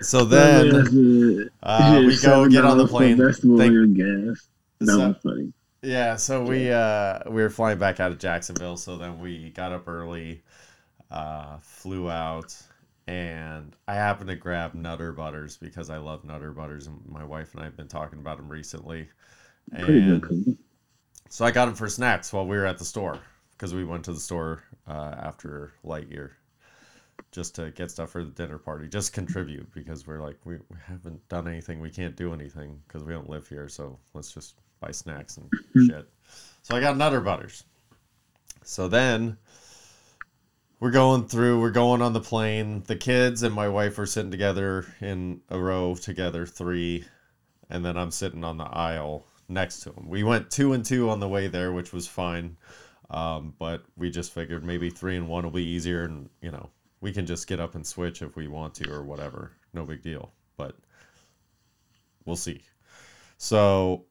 So then. Uh, we go get on the plane. Thank- gas. That So- was funny. Yeah, so we uh we were flying back out of Jacksonville, so then we got up early, uh, flew out, and I happened to grab Nutter Butters because I love Nutter Butters, and my wife and I have been talking about them recently. And so I got them for snacks while we were at the store because we went to the store uh, after Lightyear just to get stuff for the dinner party, just contribute because we're like we, we haven't done anything, we can't do anything because we don't live here, so let's just buy snacks and shit. So I got Nutter Butters. So then we're going through, we're going on the plane. The kids and my wife are sitting together in a row together, three, and then I'm sitting on the aisle next to them. We went two and two on the way there, which was fine. Um, but we just figured maybe three and one will be easier, and you know we can just get up and switch if we want to or whatever. No big deal. But we'll see. So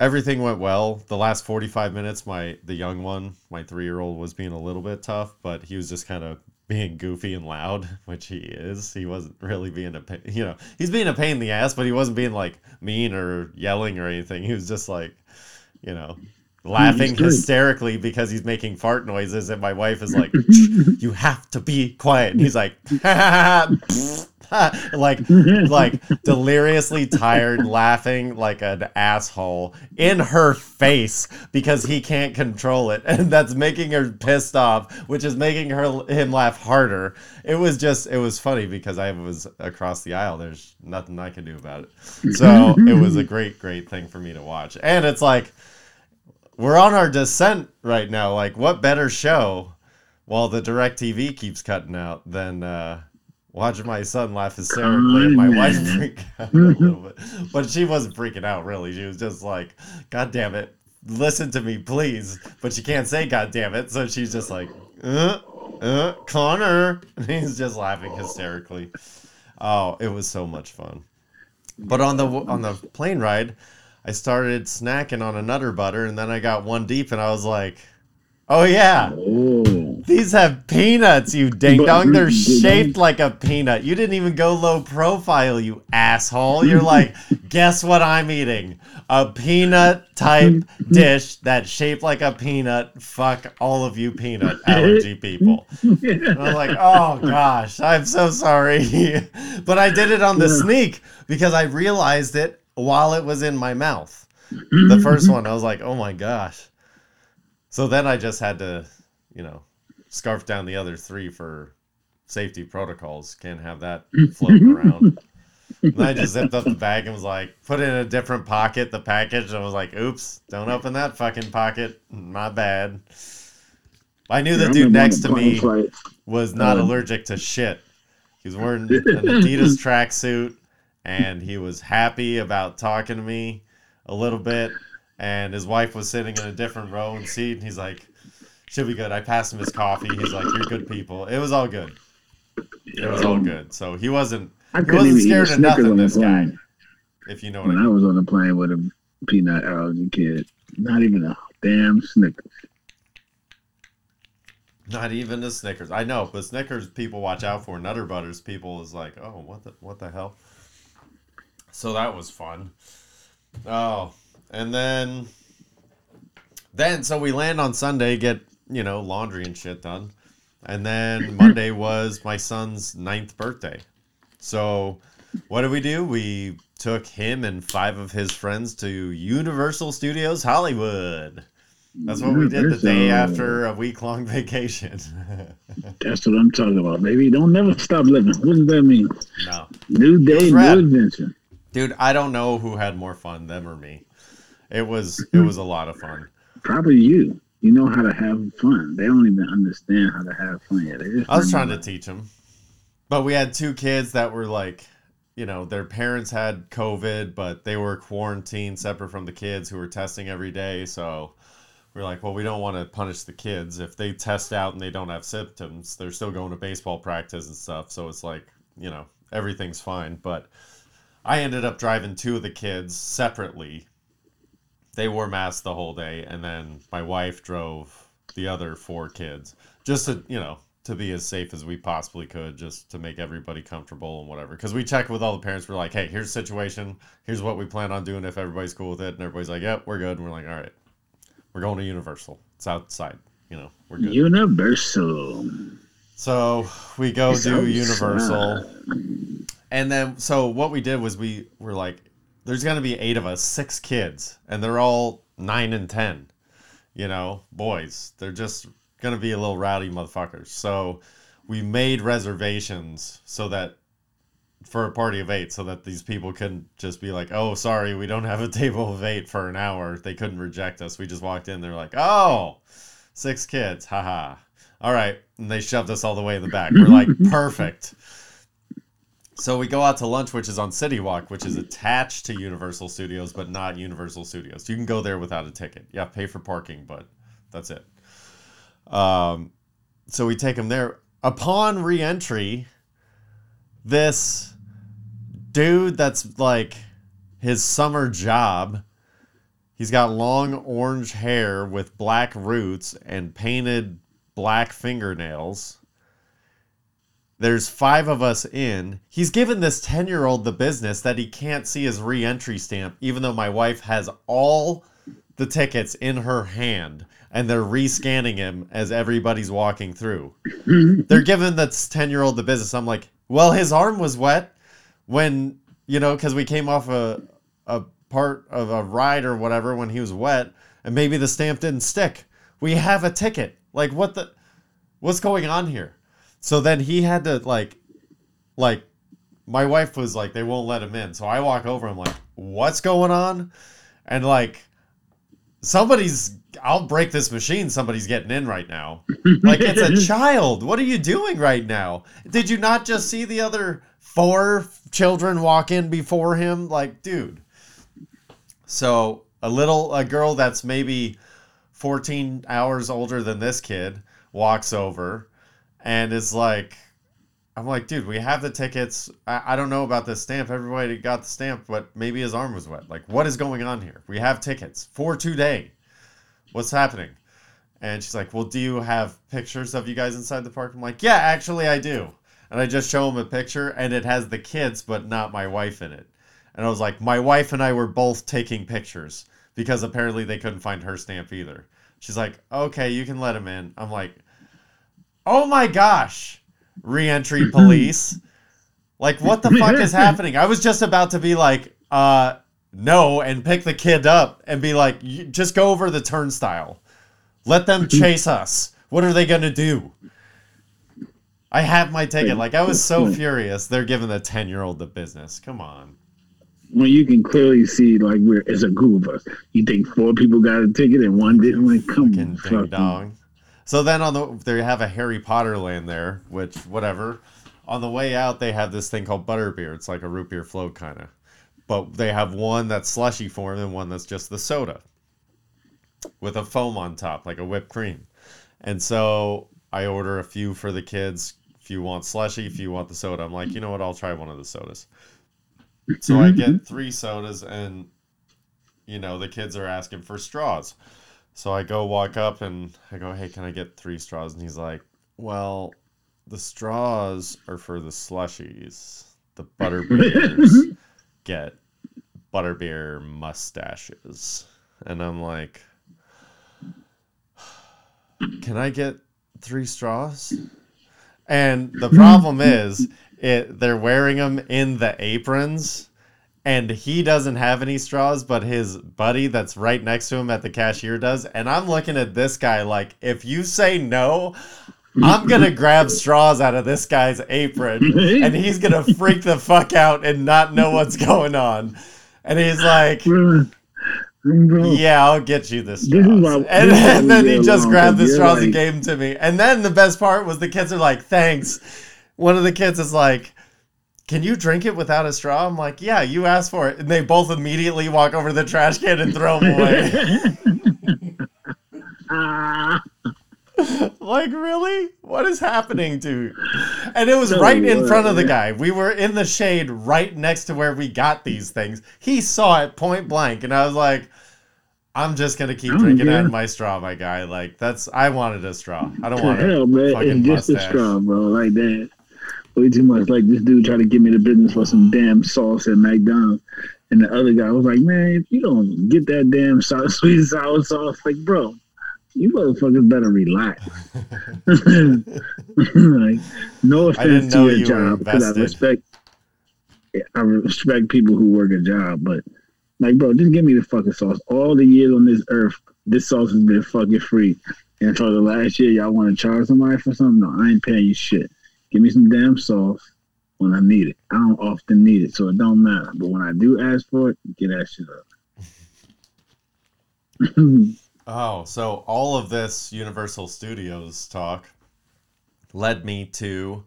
everything went well. The last 45 minutes, my the young one, my three year old, was being a little bit tough, but he was just kind of being goofy and loud, which he is. He wasn't really being a pain, you know, he's being a pain in the ass, but he wasn't being like mean or yelling or anything. He was just like, you know, laughing hysterically because he's making fart noises, and my wife is like, "You have to be quiet." And he's like, like, like deliriously tired, laughing like an asshole in her face because he can't control it, and that's making her pissed off, which is making her him laugh harder. It was just, it was funny because I was across the aisle. There's nothing I could do about it, so it was a great, great thing for me to watch, and it's like we're on our descent right now. Like, what better show while the direct TV keeps cutting out than uh, watching my son laugh hysterically and my wife freak out a little bit. But she wasn't freaking out, really. She was just like, God damn it, listen to me, please. But she can't say God damn it. So she's just like, uh, uh, Connor. And he's just laughing hysterically. Oh, it was so much fun. But on the on the plane ride, I started snacking on a Nutter Butter, and then I got one deep, and I was like, "Oh yeah, Oh, These have peanuts, you ding dong. They're shaped like a peanut. You didn't even go low profile, you asshole. You're like, guess what I'm eating? A peanut type dish that's shaped like a peanut. Fuck all of you peanut allergy people. And I was like, oh gosh, I'm so sorry. but I did it on the sneak because I realized it while it was in my mouth. The first one, I was like, oh my gosh. So then I just had to, you know, scarf down the other three for safety protocols. Can't have that floating around. And I just zipped up the bag and was like, put it in a different pocket, the package. I was like, oops, don't open that fucking pocket. My bad. I knew the dude next to me flight, was not Uh, allergic to shit. He was wearing an Adidas tracksuit and he was happy about talking to me a little bit. And his wife was sitting in a different row and seat. And he's like, should be good. I passed him his coffee. He's like, you're good people. It was all good. It was all good. So he wasn't, I he wasn't even eat a scared of nothing, this guy, if you know what When I I mean. was on the plane with a peanut allergy kid, not even a damn Snickers. Not even the Snickers. I know, but Snickers people watch out for. Nutter Butters people is like, oh, what the what the hell? So that was fun. Oh, and then then so we land on Sunday, get you know laundry and shit done, and then Monday was my son's ninth birthday. So what did we do? We took him and five of his friends to Universal Studios Hollywood. That's what we did the day after a week long vacation. That's what I'm talking about, baby. Don't never stop living. What does that mean? no. New day, new adventure. Dude, I don't know who had more fun, them or me. It was it mm-hmm. was a lot of fun. Probably you. You know how to have fun. They don't even understand how to have fun yet. I was trying to teach them. But we had two kids that were like, you know, their parents had COVID, but they were quarantined separate from the kids who were testing every day. So we're like, well, we don't want to punish the kids. If they test out and they don't have symptoms, they're still going to baseball practice and stuff. So it's like, you know, everything's fine. But I ended up driving two of the kids separately. They wore masks the whole day. And then my wife drove the other four kids just to, you know, to be as safe as we possibly could, just to make everybody comfortable and whatever. Because we checked with all the parents. We're like, hey, here's the situation. Here's what we plan on doing if everybody's cool with it. And everybody's like, yep, we're good. And we're like, all right, we're going to Universal. It's outside. You know, we're good. Universal. So we go do. Universal. And then, so what we did was we were like, there's going to be eight of us, six kids, and they're all nine and 10, you know, boys. They're just going to be a little rowdy motherfuckers. So we made reservations so that for a party of eight, so that these people couldn't just be like, oh, sorry, we don't have a table of eight for an hour. They couldn't reject us. We just walked in, they're like, oh, six kids, haha. All right. And they shoved us all the way in the back. We're like, perfect. So we go out to lunch, which is on City Walk, which is attached to Universal Studios, but not Universal Studios. You can go there without a ticket. To pay for parking, but that's it. Um, so we take them there. Upon re-entry, this dude that's like his summer job, he's got long orange hair with black roots and painted black fingernails. There's five of us in. He's given this 10 year old the business that he can't see his re entry stamp, even though my wife has all the tickets in her hand and they're rescanning him as everybody's walking through. they're giving this 10 year old the business. I'm like, well, his arm was wet when, you know, because we came off a, a part of a ride or whatever when he was wet and maybe the stamp didn't stick. We have a ticket. Like, what the, what's going on here? So then he had to like, like, my wife was like, they won't let him in. So I walk over. I'm like, what's going on? And like, somebody's, I'll break this machine. Somebody's getting in right now. Like it's a child. What are you doing right now? Did you not just see the other four children walk in before him? Like, dude. So a little a girl that's maybe 14 hours older than this kid walks over and it's like I'm like, dude, we have the tickets. I, I don't know about this stamp. Everybody got the stamp, but maybe his arm was wet. Like, what is going on here? We have tickets for today. What's happening? And she's like, Well, do you have pictures of you guys inside the park? I'm like, Yeah, actually, I do. And I just show him a picture, and it has the kids, but not my wife in it. And I was like, My wife and I were both taking pictures because apparently they couldn't find her stamp either. She's like, Okay, you can let him in. I'm like, Oh my gosh, reentry police. Like, what the fuck is happening? I was just about to be like, uh, no, and pick the kid up and be like, just go over the turnstile. Let them chase us. What are they gonna do? I have my ticket. Like, I was so furious. They're giving the 10 year old the business. Come on. When you can clearly see, like, we're it's a group of us. You think four people got a ticket and one didn't? Like, come Fucking on, ding fuck dong. So then on the they have a Harry Potter land there, which whatever. On the way out, they have this thing called butterbeer. It's like a root beer float kind of, but they have one that's slushy form and one that's just the soda, with a foam on top, like a whipped cream. And so I order a few for the kids. If you want slushy, if you want the soda, I'm like, you know what? I'll try one of the sodas. So I get three sodas, and you know the kids are asking for straws. So I go walk up and I go, hey, can I get three straws? And he's like, well, the straws are for the slushies. The butterbeers get butterbeer mustaches. And I'm like, can I get three straws? And the problem is, it they're wearing them in the aprons and he doesn't have any straws, but his buddy that's right next to him at the cashier does. And I'm looking at this guy like, if you say no, I'm gonna grab straws out of this guy's apron, and he's gonna freak the fuck out and not know what's going on. And he's like. "Yeah, I'll get you This straws." and, this is why and then he just grabbed the straws and gave them to me. And then the best part was the kids are like, "Thanks." One of the kids is like, can you drink it without a straw? I'm like, yeah, you asked for it. And they both immediately walk over to the trash can and throw them away. Like, really? What is happening dude? And it was So right in front of the guy. We were in the shade right next to where we got these things. He saw it point blank. And I was like, I'm just going to keep don't drinking out of my straw, my guy. Like, that's, I wanted a straw. I don't want hell, a man. fucking It's just a straw, bro. Like that. Way too much. Like this dude tried to give me the business for some damn sauce at McDonald's. And the other guy was like, man, if you don't get that damn sour, sweet and sour sauce, like, bro, you motherfuckers better relax. like, no offense to your you job, because I respect, I respect people who work a job, but like, bro, just give me the fucking sauce. All the years on this earth, this sauce has been fucking free. And for the last year, y'all want to charge somebody for something? No, I ain't paying you shit. Give me some damn sauce when I need it. I don't often need it, so it don't matter. But when I do ask for it, get that shit up. Oh, so all of this Universal Studios talk led me to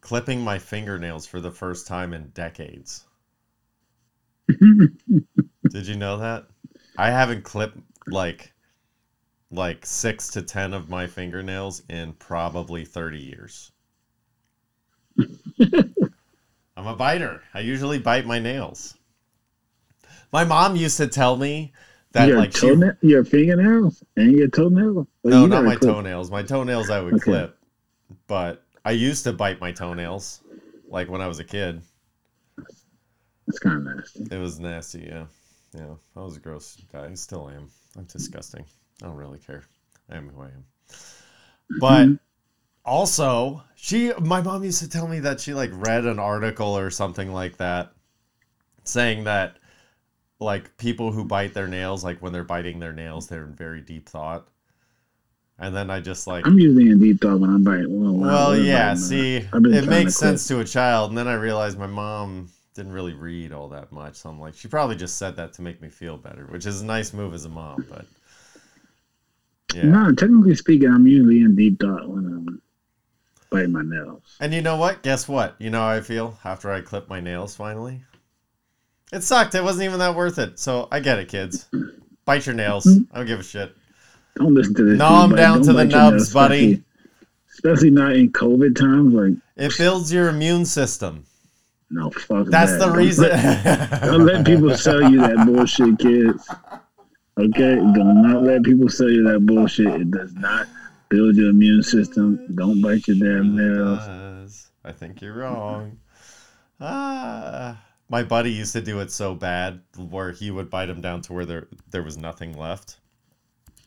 clipping my fingernails for the first time in decades. Did you know that? I haven't clipped like like 6 to 10 of my fingernails in probably 30 years. I'm a biter. I usually bite my nails. My mom used to tell me that your like she your fingernails and your toenails. Well, no, you not my clip- toenails. My toenails I would Okay. clip, but I used to bite my toenails, like when I was a kid. It's kind of nasty. It was nasty. Yeah, yeah. I was a gross guy. I still am. I'm disgusting. I don't really care. I am who I am. But mm-hmm. Also, she, my mom used to tell me that she like read an article or something like that, saying that like people who bite their nails, like when they're biting their nails, they're in very deep thought. And then I just like I'm usually in deep thought when I'm biting. Well, Well, yeah. biting, uh, See, it makes to sense to a child, and then I realized my mom didn't really read all that much. So I'm like, she probably just said that to make me feel better, which is a nice move as a mom. But yeah, No, technically speaking, I'm usually in deep thought when I'm biting my nails. and you know what? Guess what? You know how I feel after I clip my nails finally. It sucked. It wasn't even that worth it. So I get it, kids. Bite your nails. Mm-hmm. I don't give a shit. Don't listen to this. Gnaw 'em dude, but down to the bite nubs, buddy. Especially, especially not in COVID times. Like, It builds your immune system. no, fuck That's that. the Don't reason. let- Don't let people sell you that bullshit, kids. Okay, do not let people sell you that bullshit. It does not build your immune system. Don't bite your damn nails. I think you're wrong. Ah, my buddy used to do it so bad where he would bite him down to where there there was nothing left,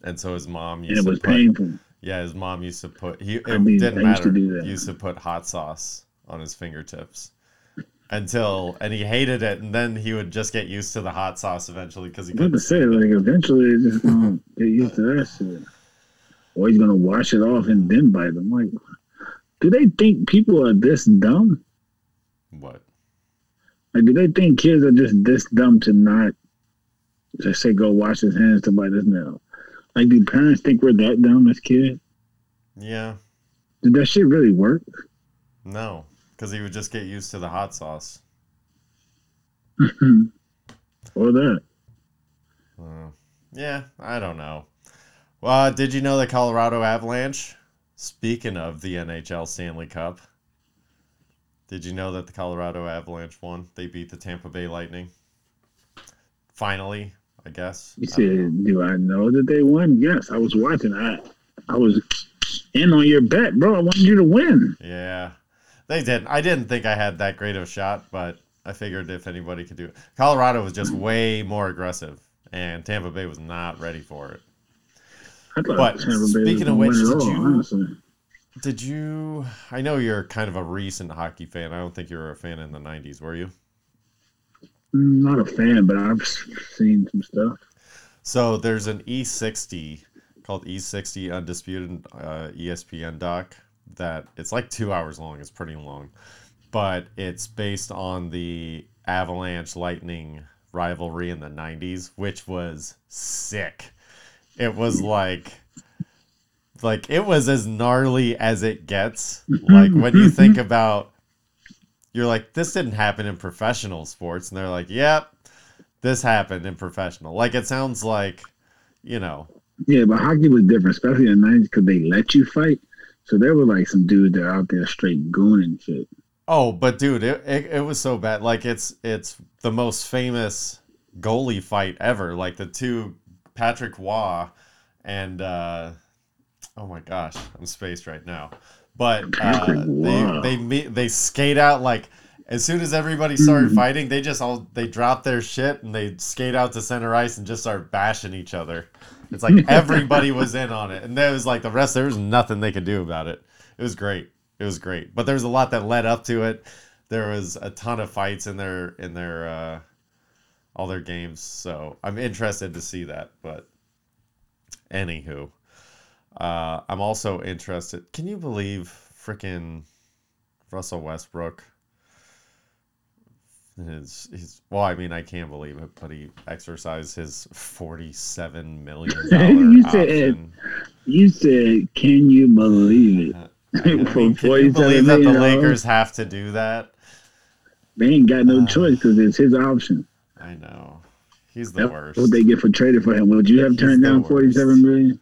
and so his mom And used it to was put, painful. yeah, his mom used to put he it I mean, didn't I used to matter. Used to put hot sauce on his fingertips until and he hated it, and then he would just get used to the hot sauce eventually because he I'm couldn't to say, like, eventually just gonna get used to that shit. Or he's gonna wash it off and then bite them. Like, do they think people are this dumb? what. Like, do they think kids are just this dumb to not just say go wash his hands to bite his nail? Like, do parents think we're that dumb as kids? Yeah, Did that shit really work? no, because he would just get used to the hot sauce. or that? Uh, yeah, I don't know. Well, did you know the Colorado Avalanche? Speaking of the NHL Stanley Cup, did you know that the Colorado Avalanche won? They beat the Tampa Bay Lightning. Finally, I guess. You said, do I know that they won? Yes, I was watching. I, I was in on your bet, bro. I wanted you to win. Yeah, they did. I didn't think I had that great of a shot, but I figured if anybody could do it, Colorado was just way more aggressive, and Tampa Bay was not ready for it. But speaking of which, did all, you- honestly. Did you? I know you're kind of a recent hockey fan. I don't think you were a fan in the '90s, were you? Mm, Not a fan, but I've seen some stuff. So there's an E60 called E60 Undisputed uh, ESPN doc that it's like two hours long. It's pretty long, but it's based on the Avalanche Lightning rivalry in the 90s, which was sick. It was like like it was as gnarly as it gets. Mm-hmm, like when you think mm-hmm. about you're like this didn't happen in professional sports and they're like, "Yep, this happened in professional." Like it sounds like, you know, Yeah, but hockey was different, especially in the nineties, because they let you fight. So there were like some dudes that are out there straight gooning shit. Oh, but dude, it, it, it was so bad. Like it's it's the most famous goalie fight ever. Like the two Patrick Roy and uh oh my gosh, I'm spaced right now. But uh, they they meet, they skate out like as soon as everybody started Mhm. fighting, they just all they drop their shit and they skate out to center ice and just start bashing each other. It's like everybody was in on it, and there was like the rest. There was nothing they could do about it. It was great. It was great, but there was a lot that led up to it. There was a ton of fights in their in their uh, all their games, so I'm interested to see that. But anywho, uh, I'm also interested. Can you believe freaking Russell Westbrook? His, his, well, I mean, I can't believe it, but he exercised his forty-seven million dollar You said- You said, "Can you believe it?" I mean, can you believe that the? Lakers have to do that? They ain't got no Uh, choice because it's his option. I know. He's the That's worst. what they get for trading for him. Would you have turned down forty-seven million?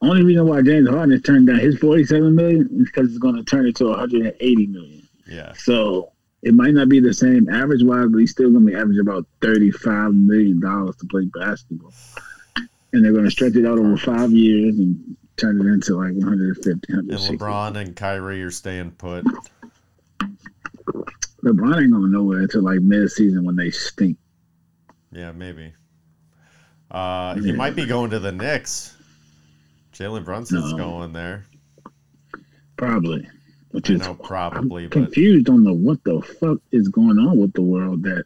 Only reason why James Harden has turned down his forty-seven million is because it's going to turn into one hundred and eighty million. yeah. So it might not be the same average wise, but he's still going to be average about thirty-five million dollars to play basketball, and they're going to stretch it out over five years and turn it into like 150, And LeBron and Kyrie are staying put. LeBron ain't going nowhere until like mid-season when they stink. Yeah, maybe. Uh, he might be going to the Knicks. Jalen Brunson's No. going there. Probably, which I is know, probably, I'm but confused on the what the fuck is going on with the world that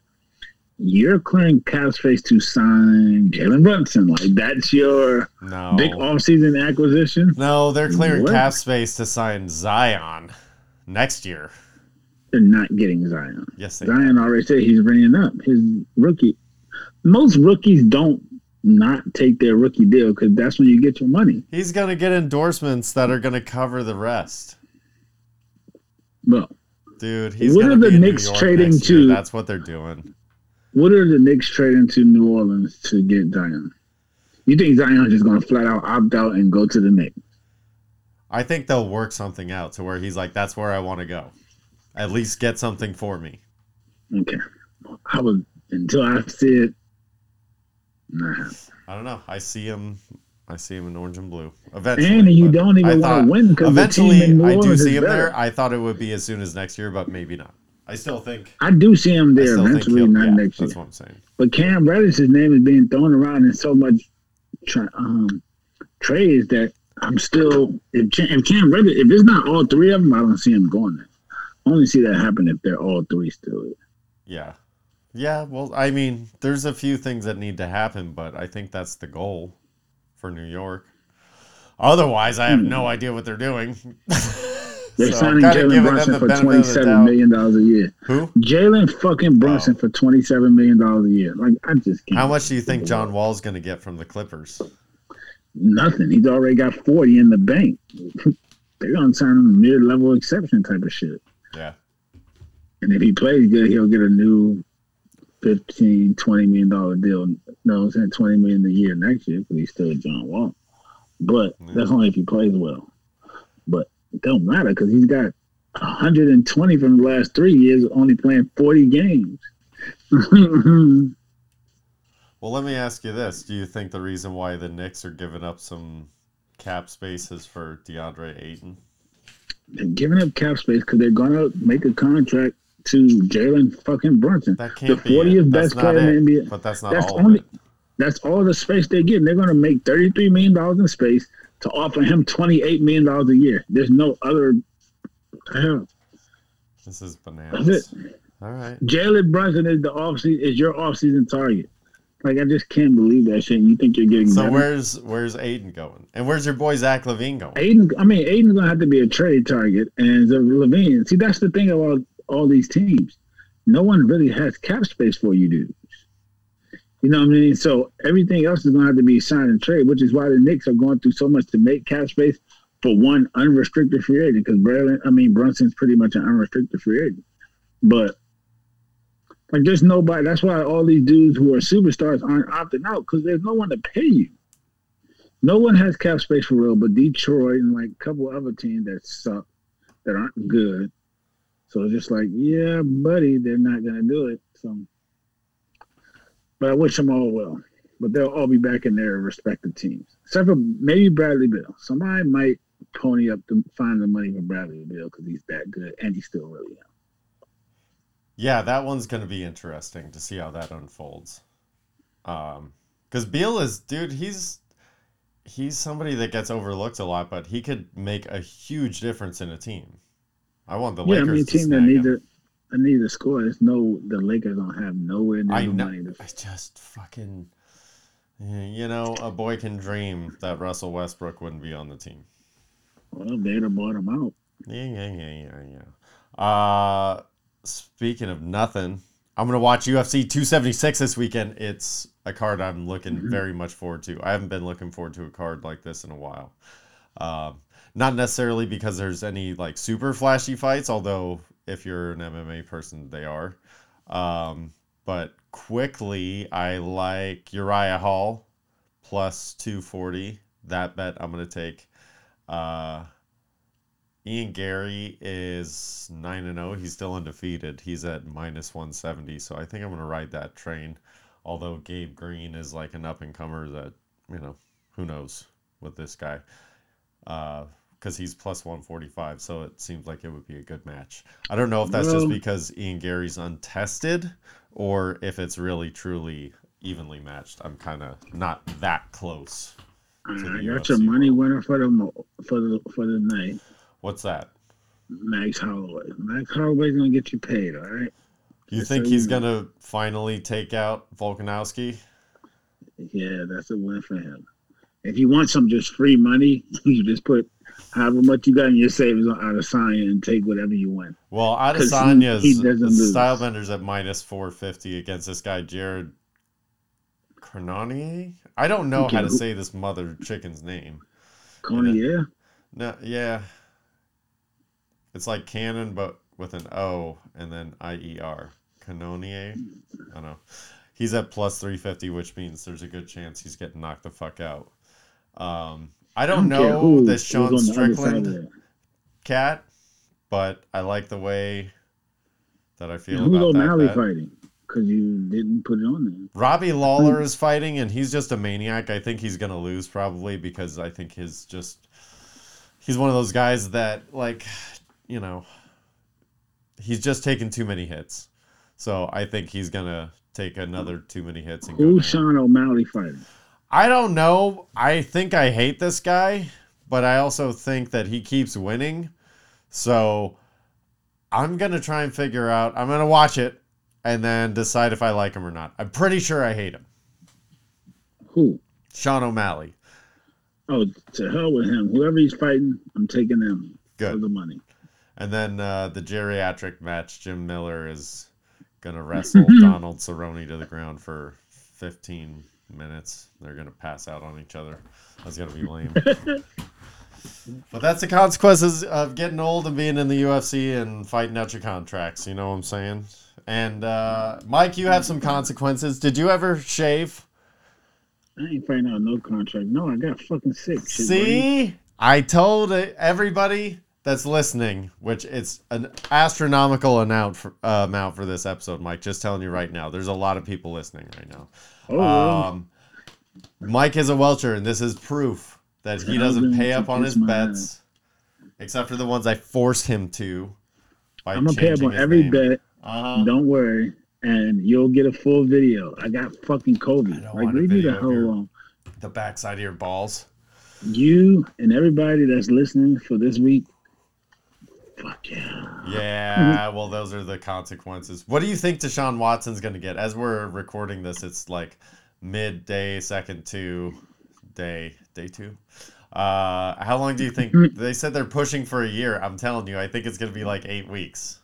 you're clearing cap space to sign Jalen Brunson. Like that's your no. big offseason acquisition. No, they're clearing What? cap space to sign Zion next year. They're not getting Zion. Yes, Zion already said he's bringing up his rookie. Most rookies don't not take their rookie deal because that's when you get your money. He's going to get endorsements that are going to cover the rest. But Dude, he's What are the Knicks trading next year. to- That's what they're doing. what are the Knicks trading to New Orleans to get Zion? You think Zion's just going to flat out opt out and go to the Knicks? I think they'll work something out to where he's like, that's where I want to go. At least get something for me. Okay. I was until I said Nah. I don't know. I see him. I see him in orange and blue. Eventually, And you don't even want to win because Eventually, I do see him better. there. I thought it would be as soon as next year, but maybe not. I still think. I do see him there eventually, not yeah, next year. That's what I'm saying. But Cam Reddish's name is being thrown around in so much tra- um, trades that I'm still if Cam, if Cam Reddish if it's not all three of them, I don't see him going there. Only see that happen if they're all three still. Yeah. Yeah, well, I mean, there's a few things that need to happen, but I think that's the goal for New York. Otherwise, I have no hmm. idea what they're doing. They're So, signing Jalen Brunson for twenty seven million dollars a year. Who? Jalen fucking Brunson Oh. for twenty seven million dollars a year. Like I just can't. How much do you think John Wall's going to get from the Clippers? Nothing. He's already got forty in the bank. They're gonna sign him a mid level exception type of shit. Yeah. And if he plays good, he'll get a new 15, 20 million dollar deal. No, I'm saying 20 million a year next year because he's still John Wall. But Yeah. that's only if he plays well. But it don't matter because he's got 120 from the last three years, only playing 40 games. Well, let me ask you this. Do you think the reason why the Knicks are giving up some cap spaces for DeAndre Ayton? They're giving up cap space because they're gonna make a contract to Jalen fucking Brunson. That can't the be 40th it. That's best player it. in the NBA. But that's not That's all only- That's all the space they're getting. They're going to make $33 million in space to offer him $28 million a year. There's no other. Hell, This is bananas. All right. Jalen Brunson is the off is your offseason target. Like I just can't believe that shit. You think you're getting So better. where's where's Ayton going? And where's your boy Zach LaVine going? Ayton, I mean, Ayton's gonna have to be a trade target, and the LaVine. See, that's the thing about all these teams. No one really has cap space for you dudes. You know what I mean? So everything else is gonna have to be signed and trade, which is why the Knicks are going through so much to make cap space for one unrestricted free agent. Because Braylon, I mean, Brunson's pretty much an unrestricted free agent, but. Like there's nobody. That's why all these dudes who are superstars aren't opting out because there's no one to pay you. No one has cap space for real, but Detroit and like a couple other teams that suck, that aren't good. So it's just like, yeah, buddy, they're not gonna do it. So, but I wish them all well. But they'll all be back in their respective teams, except for maybe Bradley Beal. Somebody might pony up to find the money for Bradley Beal because he's that good and he's still really young. Yeah, that one's gonna be interesting to see how that unfolds. Um, because Beal is, dude, he's he's somebody that gets overlooked a lot, but he could make a huge difference in a team. I want the yeah, I mean, a team that needs him. a need to score. There's no the Lakers don't have nowhere near I the know. money to I just fucking, you know, a boy can dream that Russell Westbrook wouldn't be on the team. Well, they'd have bought him out. Yeah, yeah, yeah, yeah, yeah. Uh, speaking of nothing, I'm gonna watch UFC 276 this weekend. It's a card I'm looking Mhm. very much forward to. I haven't been looking forward to a card like this in a while. Um, not necessarily because there's any like super flashy fights, although if you're an MMA person, they are. Um, but quickly, I like Uriah Hall plus 240. That bet I'm gonna take. Uh, Ian Garry is 9 and 0. He's still undefeated. He's at minus 170. So I think I'm going to ride that train. Although Gabe Green is like an up and comer that, you know, who knows with this guy. Uh, because he's plus 145. So it seems like it would be a good match. I don't know if that's just because Ian Garry's untested or if it's really, truly evenly matched. I'm kind of not that close. I the uh, got your money world. winner for the for the for the night. What's that? Max Holloway. Max Holloway's gonna get you paid, all right? You think he's gonna finally take out Volkanovski? Yeah, that's a win for him. If you want some just free money, you just put however much you got in your savings on Adesanya and take whatever you win. Well, he- Adesanya's he lose. Stylebender's at minus four fifty against this guy Jared Crononier. I don't know Okay, how to say this mother chicken's name. Yeah. No, yeah, it's like Cannon, but with an O and then I E R. Canonier. I don't know. He's at plus three fifty, which means there's a good chance he's getting knocked the fuck out. Um, I don't, care know who this is Sean on the other side of Strickland. cat, but I like the way that I feel about that. O'Malley fighting? because you didn't put it on there. Robbie Lawler is fighting, and he's just a maniac. I think he's gonna lose probably because I think his just he's one of those guys that like you know he's just taken too many hits. So I think he's gonna take another too many hits and. Who's. Sean O'Malley fighting? I don't know. I think I hate this guy, but I also think that he keeps winning. So I'm going to try and figure out. I'm going to watch it and then decide if I like him or not. I'm pretty sure I hate him. Who? Sean O'Malley. Oh, to hell with him. Whoever he's fighting, I'm taking them for the money. And then uh, the geriatric match, Jim Miller is going to wrestle Donald Cerrone to the ground for 15 minutes. They're going to pass out on each other. That's going to be lame. but that's the consequences of getting old and being in the UFC and fighting out your contracts. You know what I'm saying? And uh, Mike, you have some consequences. Did you ever shave? I ain't fighting out no contract. No, I got fucking sick. Shit, buddy. See, I told everybody that's listening, which it's an astronomical amount for, uh, amount for this episode, Mike. Just telling you right now, there's a lot of people listening right now. Oh. Um, Mike is a welcher, and this is proof that he doesn't pay up on his bets, except for the ones I force him to. I'm gonna pay up on every name. bet. Uh-huh. Don't worry, and you'll get a full video. I got fucking Kobe. I don't Like leave me the hell alone. The backside of your balls. You and everybody that's listening for this week. Fuck yeah. Yeah, well, those are the consequences. What do you think Deshaun Watson's going to get? As we're recording this, it's like midday, second two, day, day two. Uh, how long do you think? They said they're pushing for a year. I'm telling you, I think it's going to be like eight weeks.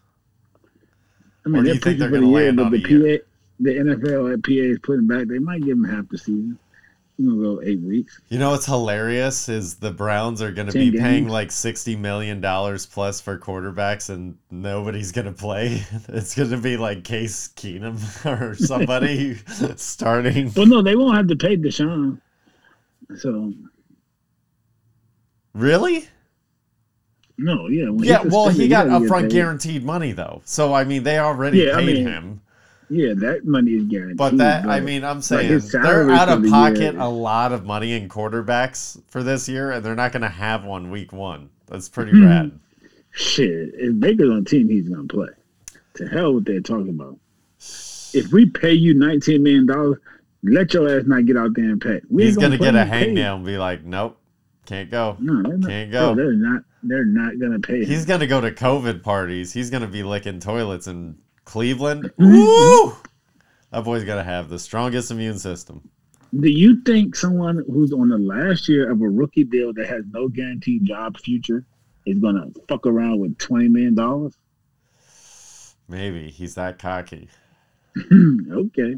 I Or mean, do they're you think they're gonna year, land on the a year? PA, the NFL at PA is putting back. They might give them half the season. You know, eight weeks. You know what's hilarious is the Browns are going to be paying like sixty million dollars plus for quarterbacks, and nobody's going to play. It's going to be like Case Keenum or somebody starting. Well, no, they won't have to pay Deshaun. So Really? no, yeah. Yeah, well, he got upfront guaranteed money though, so I mean they already Yeah, I paid mean, him. Yeah, that money is guaranteed. But that, I mean, I'm saying they're out of pocket a lot of money in quarterbacks for this year, and they're not going to have one week one. That's pretty Hmm. rad. shit. If Baker's on team, he's gonna play. To hell with they're talking about. If we pay you nineteen million dollars, let your ass not get out there and pay. We He's going to get a hangnail and be like, "Nope, can't go." No, not. Can't bro, go. they're not. They're not gonna pay. Him. He's going to go to COVID parties. He's going to be licking toilets in Cleveland. Mm-hmm. Woo! That boy's going to have the strongest immune system. Do you think someone who's on the last year of a rookie deal that has no guaranteed job future is gonna fuck around with twenty million dollars? Maybe he's that cocky. okay,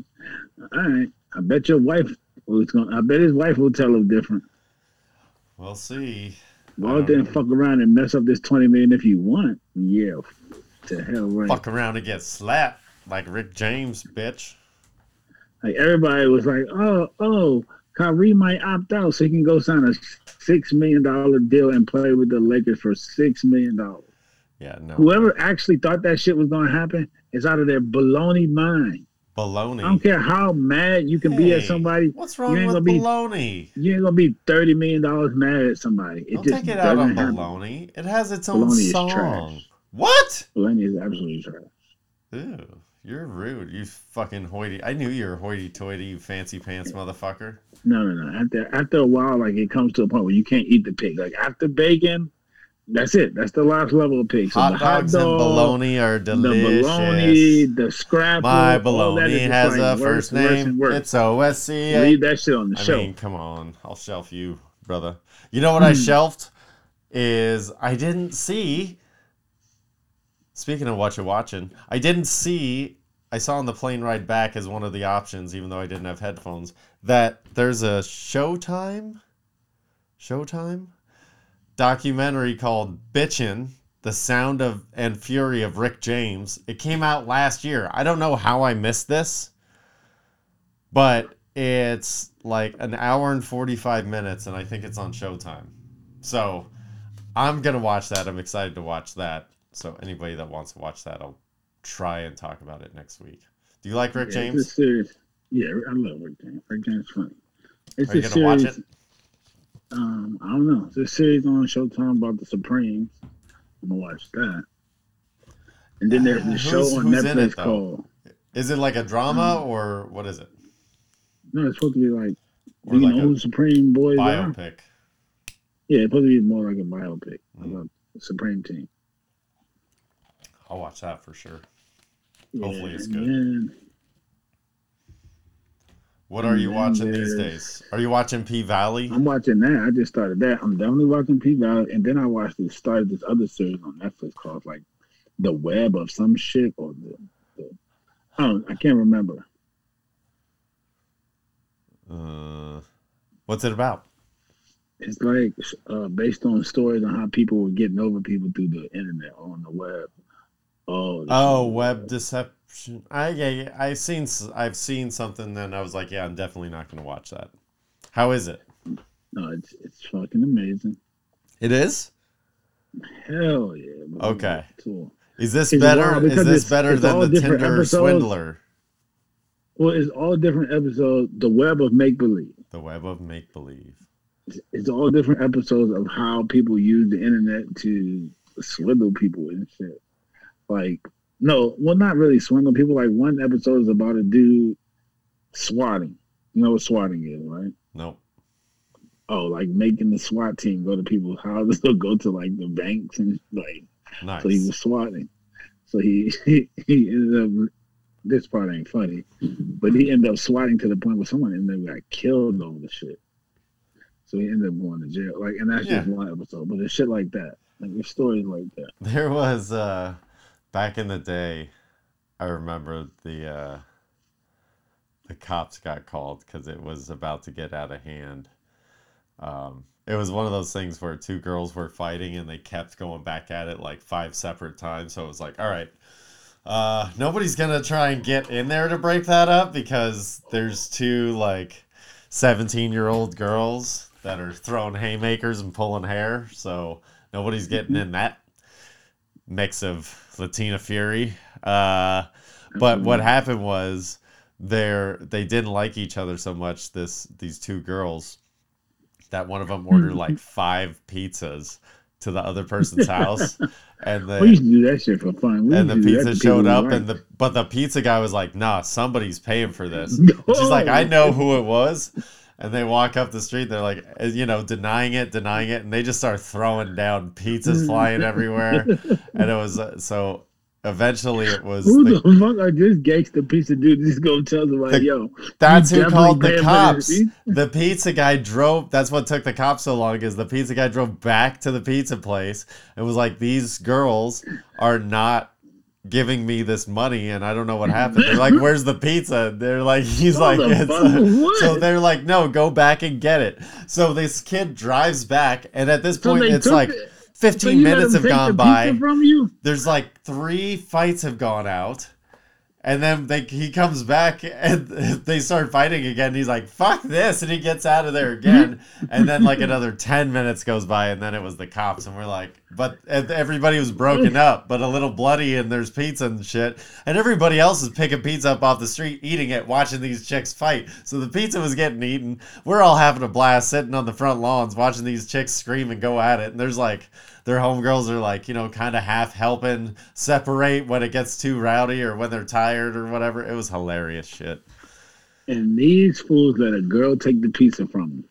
all right. I bet your wife was gonna. I bet his wife will tell him different. We'll see. Go I out there and know. fuck around and mess up this twenty million if you want. Yeah, to hell right. Fuck around and get slapped like Rick James, bitch. Like everybody was like, oh, oh, Kyrie might opt out so he can go sign a six million dollar deal and play with the Lakers for six million dollars. Yeah, no. Whoever actually thought that shit was gonna happen is out of their baloney mind. Baloney. I don't care how mad you can be at somebody. What's wrong ain't with gonna be- baloney? You ain't gonna be thirty million dollars mad at somebody. It Don't just take it out on happen. baloney. It has its own Baloney song. What? Baloney is absolutely trash. Ew, you're rude. You fucking hoity. I knew you were hoity-toity, you fancy pants motherfucker. No, no, no. After after a while, like it comes to a point where you can't eat the pig. Like after bacon, that's it. That's the last level of pig. So Hot the dogs hot and dog, baloney are the delicious. the. My all that is baloney just has a first worse, name. and worse. It's OSC. Leave that shit on the show. I show. mean, come on. I'll shelf you, brother. You know what I Hmm. shelved? Is I didn't see. Speaking of what you're watching, I didn't see. I saw on the plane ride back as one of the options, even though I didn't have headphones, that there's a Showtime, Showtime documentary called Bitchin' The Sound of and Fury of Rick James. It came out last year. I don't know how I missed this, but it's like an hour and 45 minutes, and I think it's on Showtime. So I'm to watch that. I'm excited to watch that. So anybody that wants to watch that, I'll try and talk about it next week. Do you like Rick Yeah, James? A series. Yeah, I love Rick James. Rick James is funny. It's Are you a gonna watch series. it? Um, I don't know. It's a series on Showtime about the Supremes. I'm gonna watch that. And then there's the Who's- show on Netflix it, called. Is it like a drama Um, or what is it? No, it's supposed to be like. Or you like know a who the Supreme Boys are? biopic? Yeah, it's supposed to be more like a biopic Mm. about the Supreme Team. I'll watch that for sure. Yeah, Hopefully it's good. then What are you watching these days? Are you watching P Valley? I'm watching that. I just started that. I'm definitely watching P Valley, and then I watched this started this other series on Netflix called like The Web of some shit or the, the I don't I can't remember. Uh, what's it about? It's like uh, based on stories on how people were getting over people through the internet or on the web. Oh, Oh, web deception. I yeah, I seen s- I've seen something. Then I was like, yeah, I'm definitely not going to watch that. How is it? No, it's it's fucking amazing. It is. Hell yeah. Okay. Cool. Is this It's better? wild Is this it's- better it's than the Tinder episodes. swindler? Well, it's all different episodes. The web of make believe. The web of make believe. it's all different episodes of how people use the internet to swindle people and shit. Like, no, well, not really swindle people. Like, one episode is about a dude swatting. You know what swatting is, right? Nope. Oh, like making the SWAT team go to people's houses or go to like the banks and like. Nice. So he was swatting. So he he, he ended up. This part ain't funny, but he ended up swatting to the point where someone ended up got killed over the shit. So he ended up going to jail. Like, and that's just one episode, but it's shit like that. Like, there's stories like that. There was uh back in the day, I remember the uh the cops got called because it was about to get out of hand. Um, it was one of those things where two girls were fighting and they kept going back at it like five separate times. So it was like, all right, uh, nobody's gonna try and get in there to break that up because there's two like 17 year old girls that are throwing haymakers and pulling hair. So nobody's getting in that mix of Latina fury. Uh, but what happened was they they didn't like each other so much. This these two girls that one of them ordered like five pizzas to the other person's house, and We used to do that shit for fun. We and the used to do that pizza showed up, and the but the pizza guy was like, "Nah, somebody's paying for this." She's like, "I know who it was." And they walk up the street. They're like, uh, you know, denying it, denying it, and they just start throwing down pizzas flying everywhere. And it was uh, so. Eventually, it was Who the the fuck are this gangster of dude just gonna tell somebody, The- yo, That's who called the definitely paying for this cops. The pizza guy drove. That's what took the cops so long. Is the pizza guy drove back to the pizza place and was like, "These girls are not giving me this money, and I don't know what happened." They're like, "Where's the pizza?" They're like, "He's like, the? So they're like, "No, go back and get it." So this kid drives back, and at this point, it's like it. fifteen So minutes have gone by there's like three fights have gone out and then they, he comes back and they start fighting again. He's like fuck this and he gets out of there again. And then like another 10 minutes goes by and then it was the cops and we're like but everybody was broken up but a little bloody and there's pizza and shit. And everybody else is picking pizza up off the street eating it watching these chicks fight. So the pizza was getting eaten. We're all having a blast sitting on the front lawns watching these chicks scream and go at it. And there's like their homegirls are like, you know, kind of half helping separate when it gets too rowdy or when they're tired or whatever. It was hilarious shit. And these fools let a girl take the pizza from them.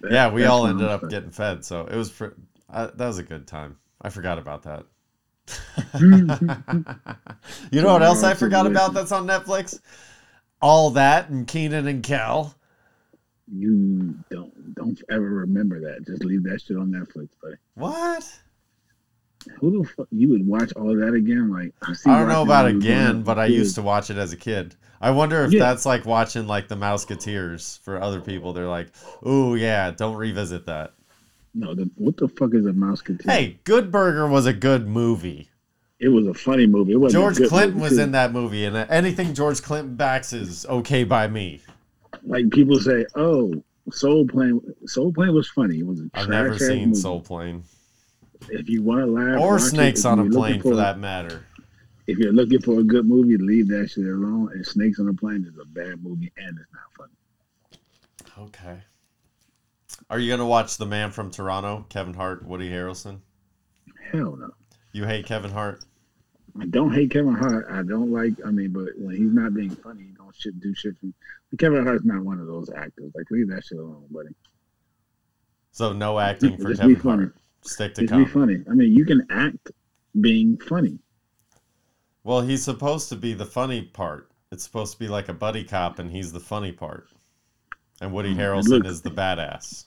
That- yeah, we all ended up getting fed, so it was pr- uh, that was a good time. I forgot about that. you know what else I forgot about that's on Netflix? All that and Keenan and Kel. You don't don't ever remember that. Just leave that shit on Netflix, buddy. What? Who the fuck you would watch all of that again? Like I, I don't know about again, but I used to watch it as a kid. I wonder if Yeah. that's like watching like the Mouseketeers for other people. They're like, oh yeah, don't revisit that." No, the, what the fuck is a mouse container? Hey, Good Burger was a good movie. it was a funny movie. George Clinton movie, was in that movie, and uh, anything George Clinton backs is okay by me. Like people say, oh, Soul Plane. Soul Plane was funny. It was a I've never seen movie. Soul Plane If you want to laugh, or watch it. Snakes on a Plane for that matter. if you're looking for a good movie, leave that shit alone. And Snakes on a Plane is a bad movie and it's not funny. Okay. Are you gonna watch The Man from Toronto? Kevin Hart, Woody Harrelson. Hell no. You hate Kevin Hart? I don't hate Kevin Hart. I don't like. I mean, but when he's not being funny, he don't shit do shit. For, Kevin Hart's not one of those actors. Like leave that shit alone, buddy. So no acting for Just Kevin funny. Hart. Stick to Just be funny. I mean, you can act being funny. Well, he's supposed to be the funny part. It's supposed to be like a buddy cop, and he's the funny part. And Woody Mm, Harrelson look- is the badass.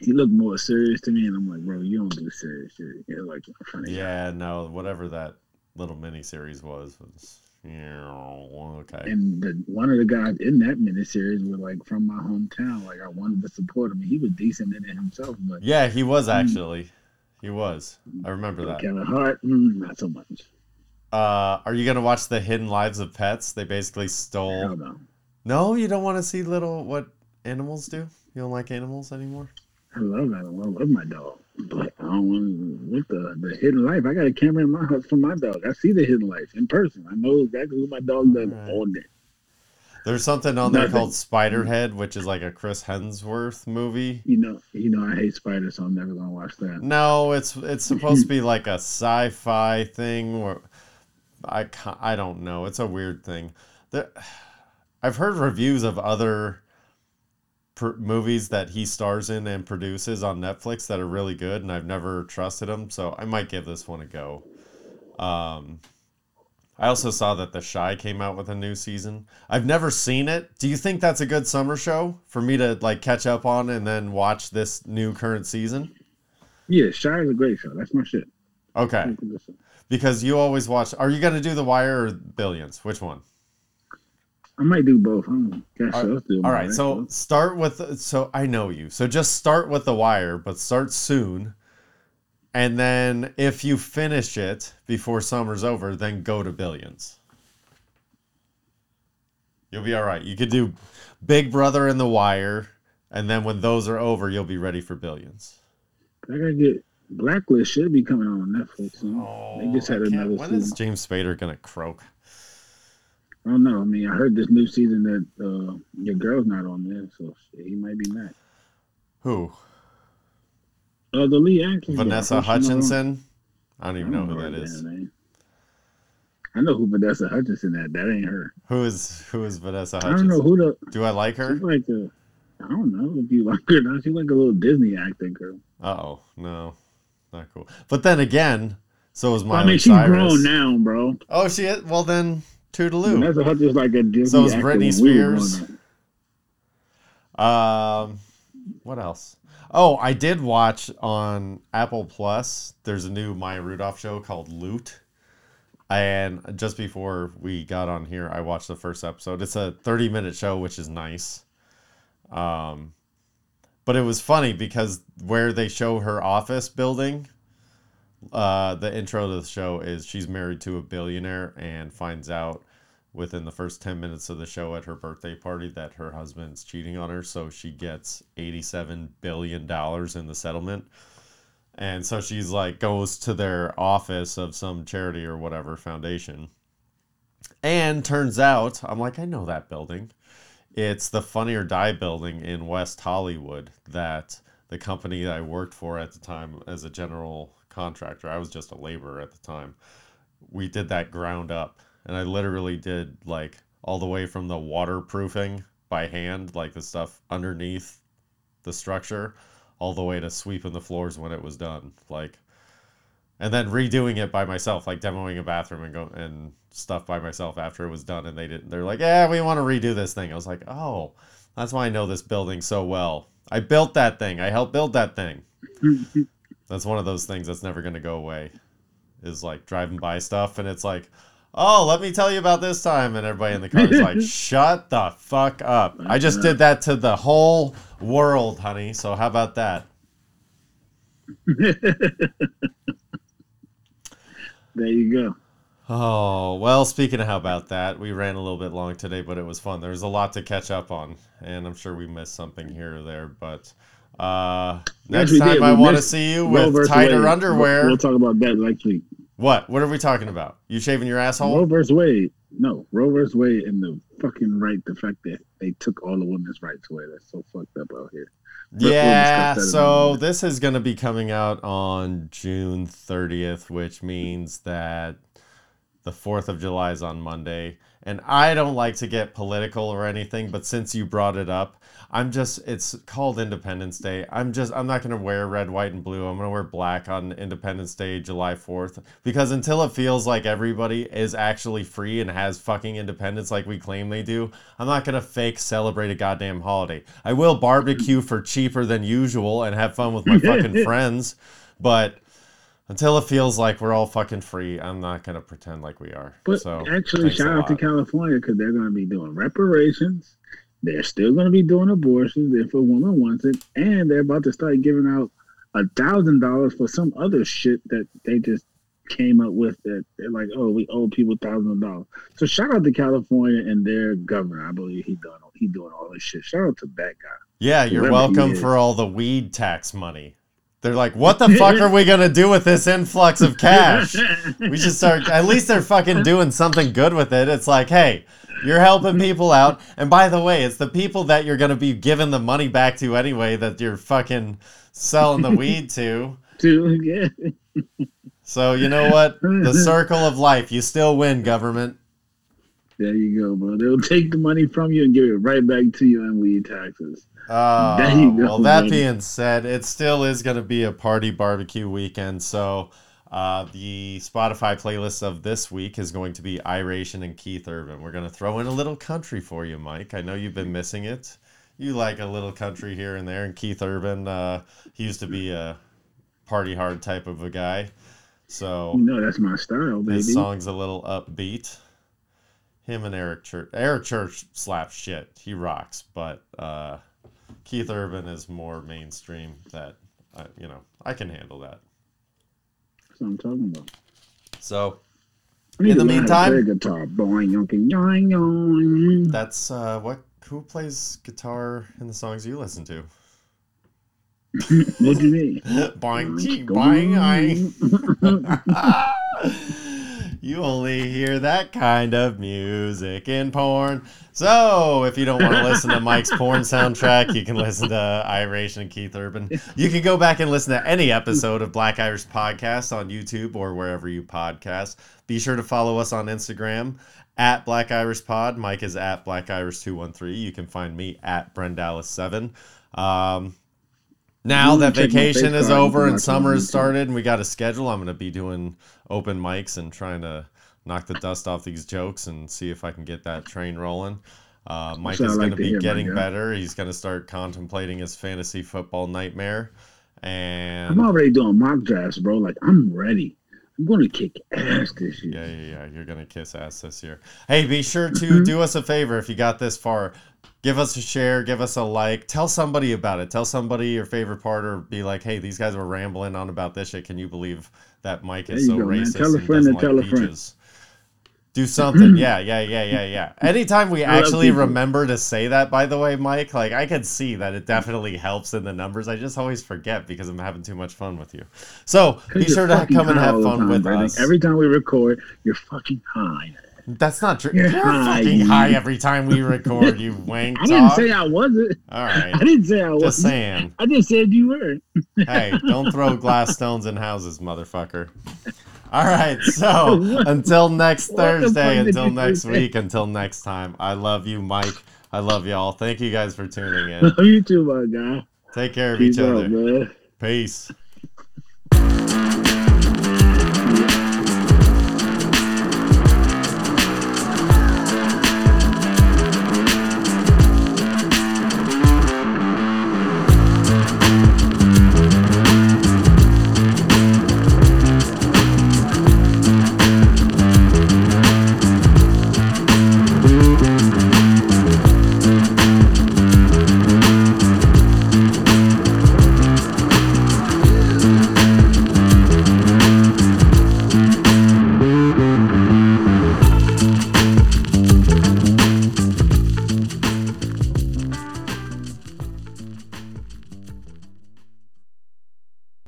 He looked more serious to me, and I'm like, bro, you don't do serious shit. You're like funny. guy. Yeah, no, whatever that little mini series was was. Yeah, okay. And the, one of the guys in that miniseries was like from my hometown. Like I wanted to support him. He was decent in it himself, but Yeah, he was actually. He was. I remember that. Kevin Hart, mm, not so much. Uh, are you gonna watch the Hidden Lives of Pets? They basically stole. no. No, you don't want to see little what animals do. You don't like animals anymore. I love that. I love my dog, but I don't want with the the hidden life. I got a camera in my house for my dog. I see the hidden life in person. I know exactly what my dog does Alright. all day. There's something on there Nothing. called Spiderhead, which is like a Chris Hemsworth movie. You know, you know, I hate spiders, so I'm never gonna watch that. No, it's it's supposed to be like a sci-fi thing where I I don't know. It's a weird thing. There, I've heard reviews of other pr- movies that he stars in and produces on Netflix that are really good, and I've never trusted him, so I might give this one a go. Um, I also saw that The Chi came out with a new season. I've never seen it. Do you think that's a good summer show for me to like catch up on and then watch this new current season? Yeah, Chi is a great show. That's my shit. Okay. Because you always watch. Are you going to do The Wire or Billions? Which one? I might do both. I don't guess All so. Let's do them All all, right. So start with. So I know you. So just start with The Wire, but start soon. And then if you finish it before summer's over, then go to Billions. You'll be all right. You could do Big Brother and The Wire. And then when those are over, you'll be ready for Billions. I gotta get Blacklist. Should be coming on Netflix soon. they just had another When is season. James Spader going to croak? I don't know. I mean, I heard this new season that uh, your girl's not on there, so he might be mad. Who? Uh, the lead actress. Vanessa yeah, I hope she's not on. Hutchinson? I don't I even don't know who that is. that damn name. I know who Vanessa Hutchinson is. That ain't her. Who is who is Vanessa Hutchinson? I don't know who the. Do I like her? She's like a. I don't know if you like her or not. She's like a little Disney acting girl. Uh oh, no, not cool. But then again, so is Miley I mean, she's Cyrus. grown now, bro. Oh, she is? Well then, toodaloo. Vanessa Hutchinson's like a Disney So is Britney Spears. Um, what else? Oh, I did watch on Apple Plus. There's a new Maya Rudolph show called Loot. And just before we got on here, I watched the first episode. It's a 30 minute show, which is nice. Um, but it was funny because where they show her office building, uh, the intro to the show is she's married to a billionaire and finds out within the first 10 minutes of the show at her birthday party that her husband's cheating on her. So she gets $87 billion in the settlement. And so she's like, goes to their office of some charity or whatever foundation. And turns out, I'm like, I know that building. It's the Funny or Die building in West Hollywood that the company I worked for at the time as a general contractor, I was just a laborer at the time, we did that ground up. And I literally did like all the way from the waterproofing by hand, like the stuff underneath the structure, all the way to sweeping the floors when it was done. Like, and then redoing it by myself, like demoing a bathroom and go and stuff by myself after it was done. And they didn't. They're like, "Yeah, we want to redo this thing." I was like, "Oh, that's why I know this building so well. I built that thing. I helped build that thing." that's one of those things that's never going to go away. Is like driving by stuff and it's like, "Oh, let me tell you about this time," and everybody in the car is like, "Shut the fuck up!" I just did that to the whole world, honey. So how about that? There you go. Oh, well, speaking of how about that, we ran a little bit long today, but it was fun. There's a lot to catch up on, and I'm sure we missed something here or there, but uh, next we time did. I want to see you with tighter underwear. We'll talk about that next week. What? What are we talking about? You shaving your asshole? Roe versus Wade. No, Roe versus Wade and the fucking right, the fact that they took all the women's rights away. That's so fucked up out here. Yeah, so this is going to be coming out on June 30th, which means that the 4th of July is on Monday. And I don't like to get political or anything, but since you brought it up, I'm just, it's called Independence Day. I'm just, I'm not going to wear red, white, and blue. I'm going to wear black on Independence Day, July 4th. Because until it feels like everybody is actually free and has fucking independence like we claim they do, I'm not going to fake celebrate a goddamn holiday. I will barbecue for cheaper than usual and have fun with my fucking friends, but until it feels like we're all fucking free, I'm not going to pretend like we are. But so, actually, shout out to. California because they're going to be doing reparations. They're still going to be doing abortions if a woman wants it, and they're about to start giving out a thousand dollars for some other shit that they just came up with. That they're like, oh, we owe people thousands of dollars. So shout out to California and their governor. I believe he done he doing all this shit. Shout out to that guy. Yeah, you're whoever welcome for all the weed tax money. They're like, what the fuck are we gonna do with this influx of cash? We should start. At least they're fucking doing something good with it. It's like, hey, you're helping people out, and by the way, it's the people that you're gonna be giving the money back to anyway that you're fucking selling the weed to. Dude, yeah. So you know what? The circle of life. You still win, government. There you go, bro. They'll take the money from you and give it right back to you in weed taxes. Uh, well, that being said, it still is going to be a party barbecue weekend. So, uh, the Spotify playlist of this week is going to be Iration and Keith Urban. We're going to throw in a little country for you, Mike. I know you've been missing it. You like a little country here and there. And Keith Urban, uh, he used to be a party hard type of a guy. So, You know that's my style, baby. his song's a little upbeat. Him and Eric Church. Eric Church slaps shit. He rocks, but uh, Keith Urban is more mainstream. That I, you know, I can handle that. That's what I'm talking about. So In the to learn how to meantime- guitar. Boing, yonking, yoing, yoing. that's uh, what. Who plays guitar in the songs you listen to? What do you mean? boing, boing. you only hear that kind of music in porn. So, if you don't want to listen to Mike's porn soundtrack, you can listen to Iration and Keith Urban. You can go back and listen to any episode of Black Irish Podcast on YouTube or wherever you podcast. Be sure to follow us on Instagram at Black Irish Pod. Mike is at Black Irish 213. You can find me at Brendallis7. Um, now that can check my vacation is over and summer has started and we got a schedule, I'm going to be doing open mics and trying to knock the dust off these jokes and see if I can get that train rolling. Uh, Mike is going to to be my getting better. He's going to start contemplating his fantasy football nightmare. And I'm already doing mock drafts, bro. Like I'm ready. I'm going to kick ass this year. Yeah, yeah, yeah. You're gonna kiss ass this year. Hey, be sure to do us a favor if you got this far. Give us a share, give us a like, tell somebody about it. Tell somebody your favorite part, or be like, "Hey, these guys were rambling on about this shit. Can you believe that Mike is so go, man. racist Tell a and friend doesn't and tell like a friend. peaches?" Do something. yeah, yeah, yeah, yeah, yeah. Anytime we I actually remember to say that, by the way, Mike, like I can see that it definitely helps in the numbers. I just always forget because I'm having too much fun with you. So be sure to come and have fun time, with brother. us. Every time we record, you're fucking high. That's not true. You're You're, high, fucking high every time we record, you wank I didn't say I wasn't. All right. I didn't say I wasn't. Just saying. I just said you were. Hey, don't throw glass stones in houses, motherfucker. All right. So until next What the fuck Thursday, until you next say? week, until next time. I love you, Mike. I love y'all. Thank you guys for tuning in. you too, my guy. Take care of Peace each out, other. man. Peace.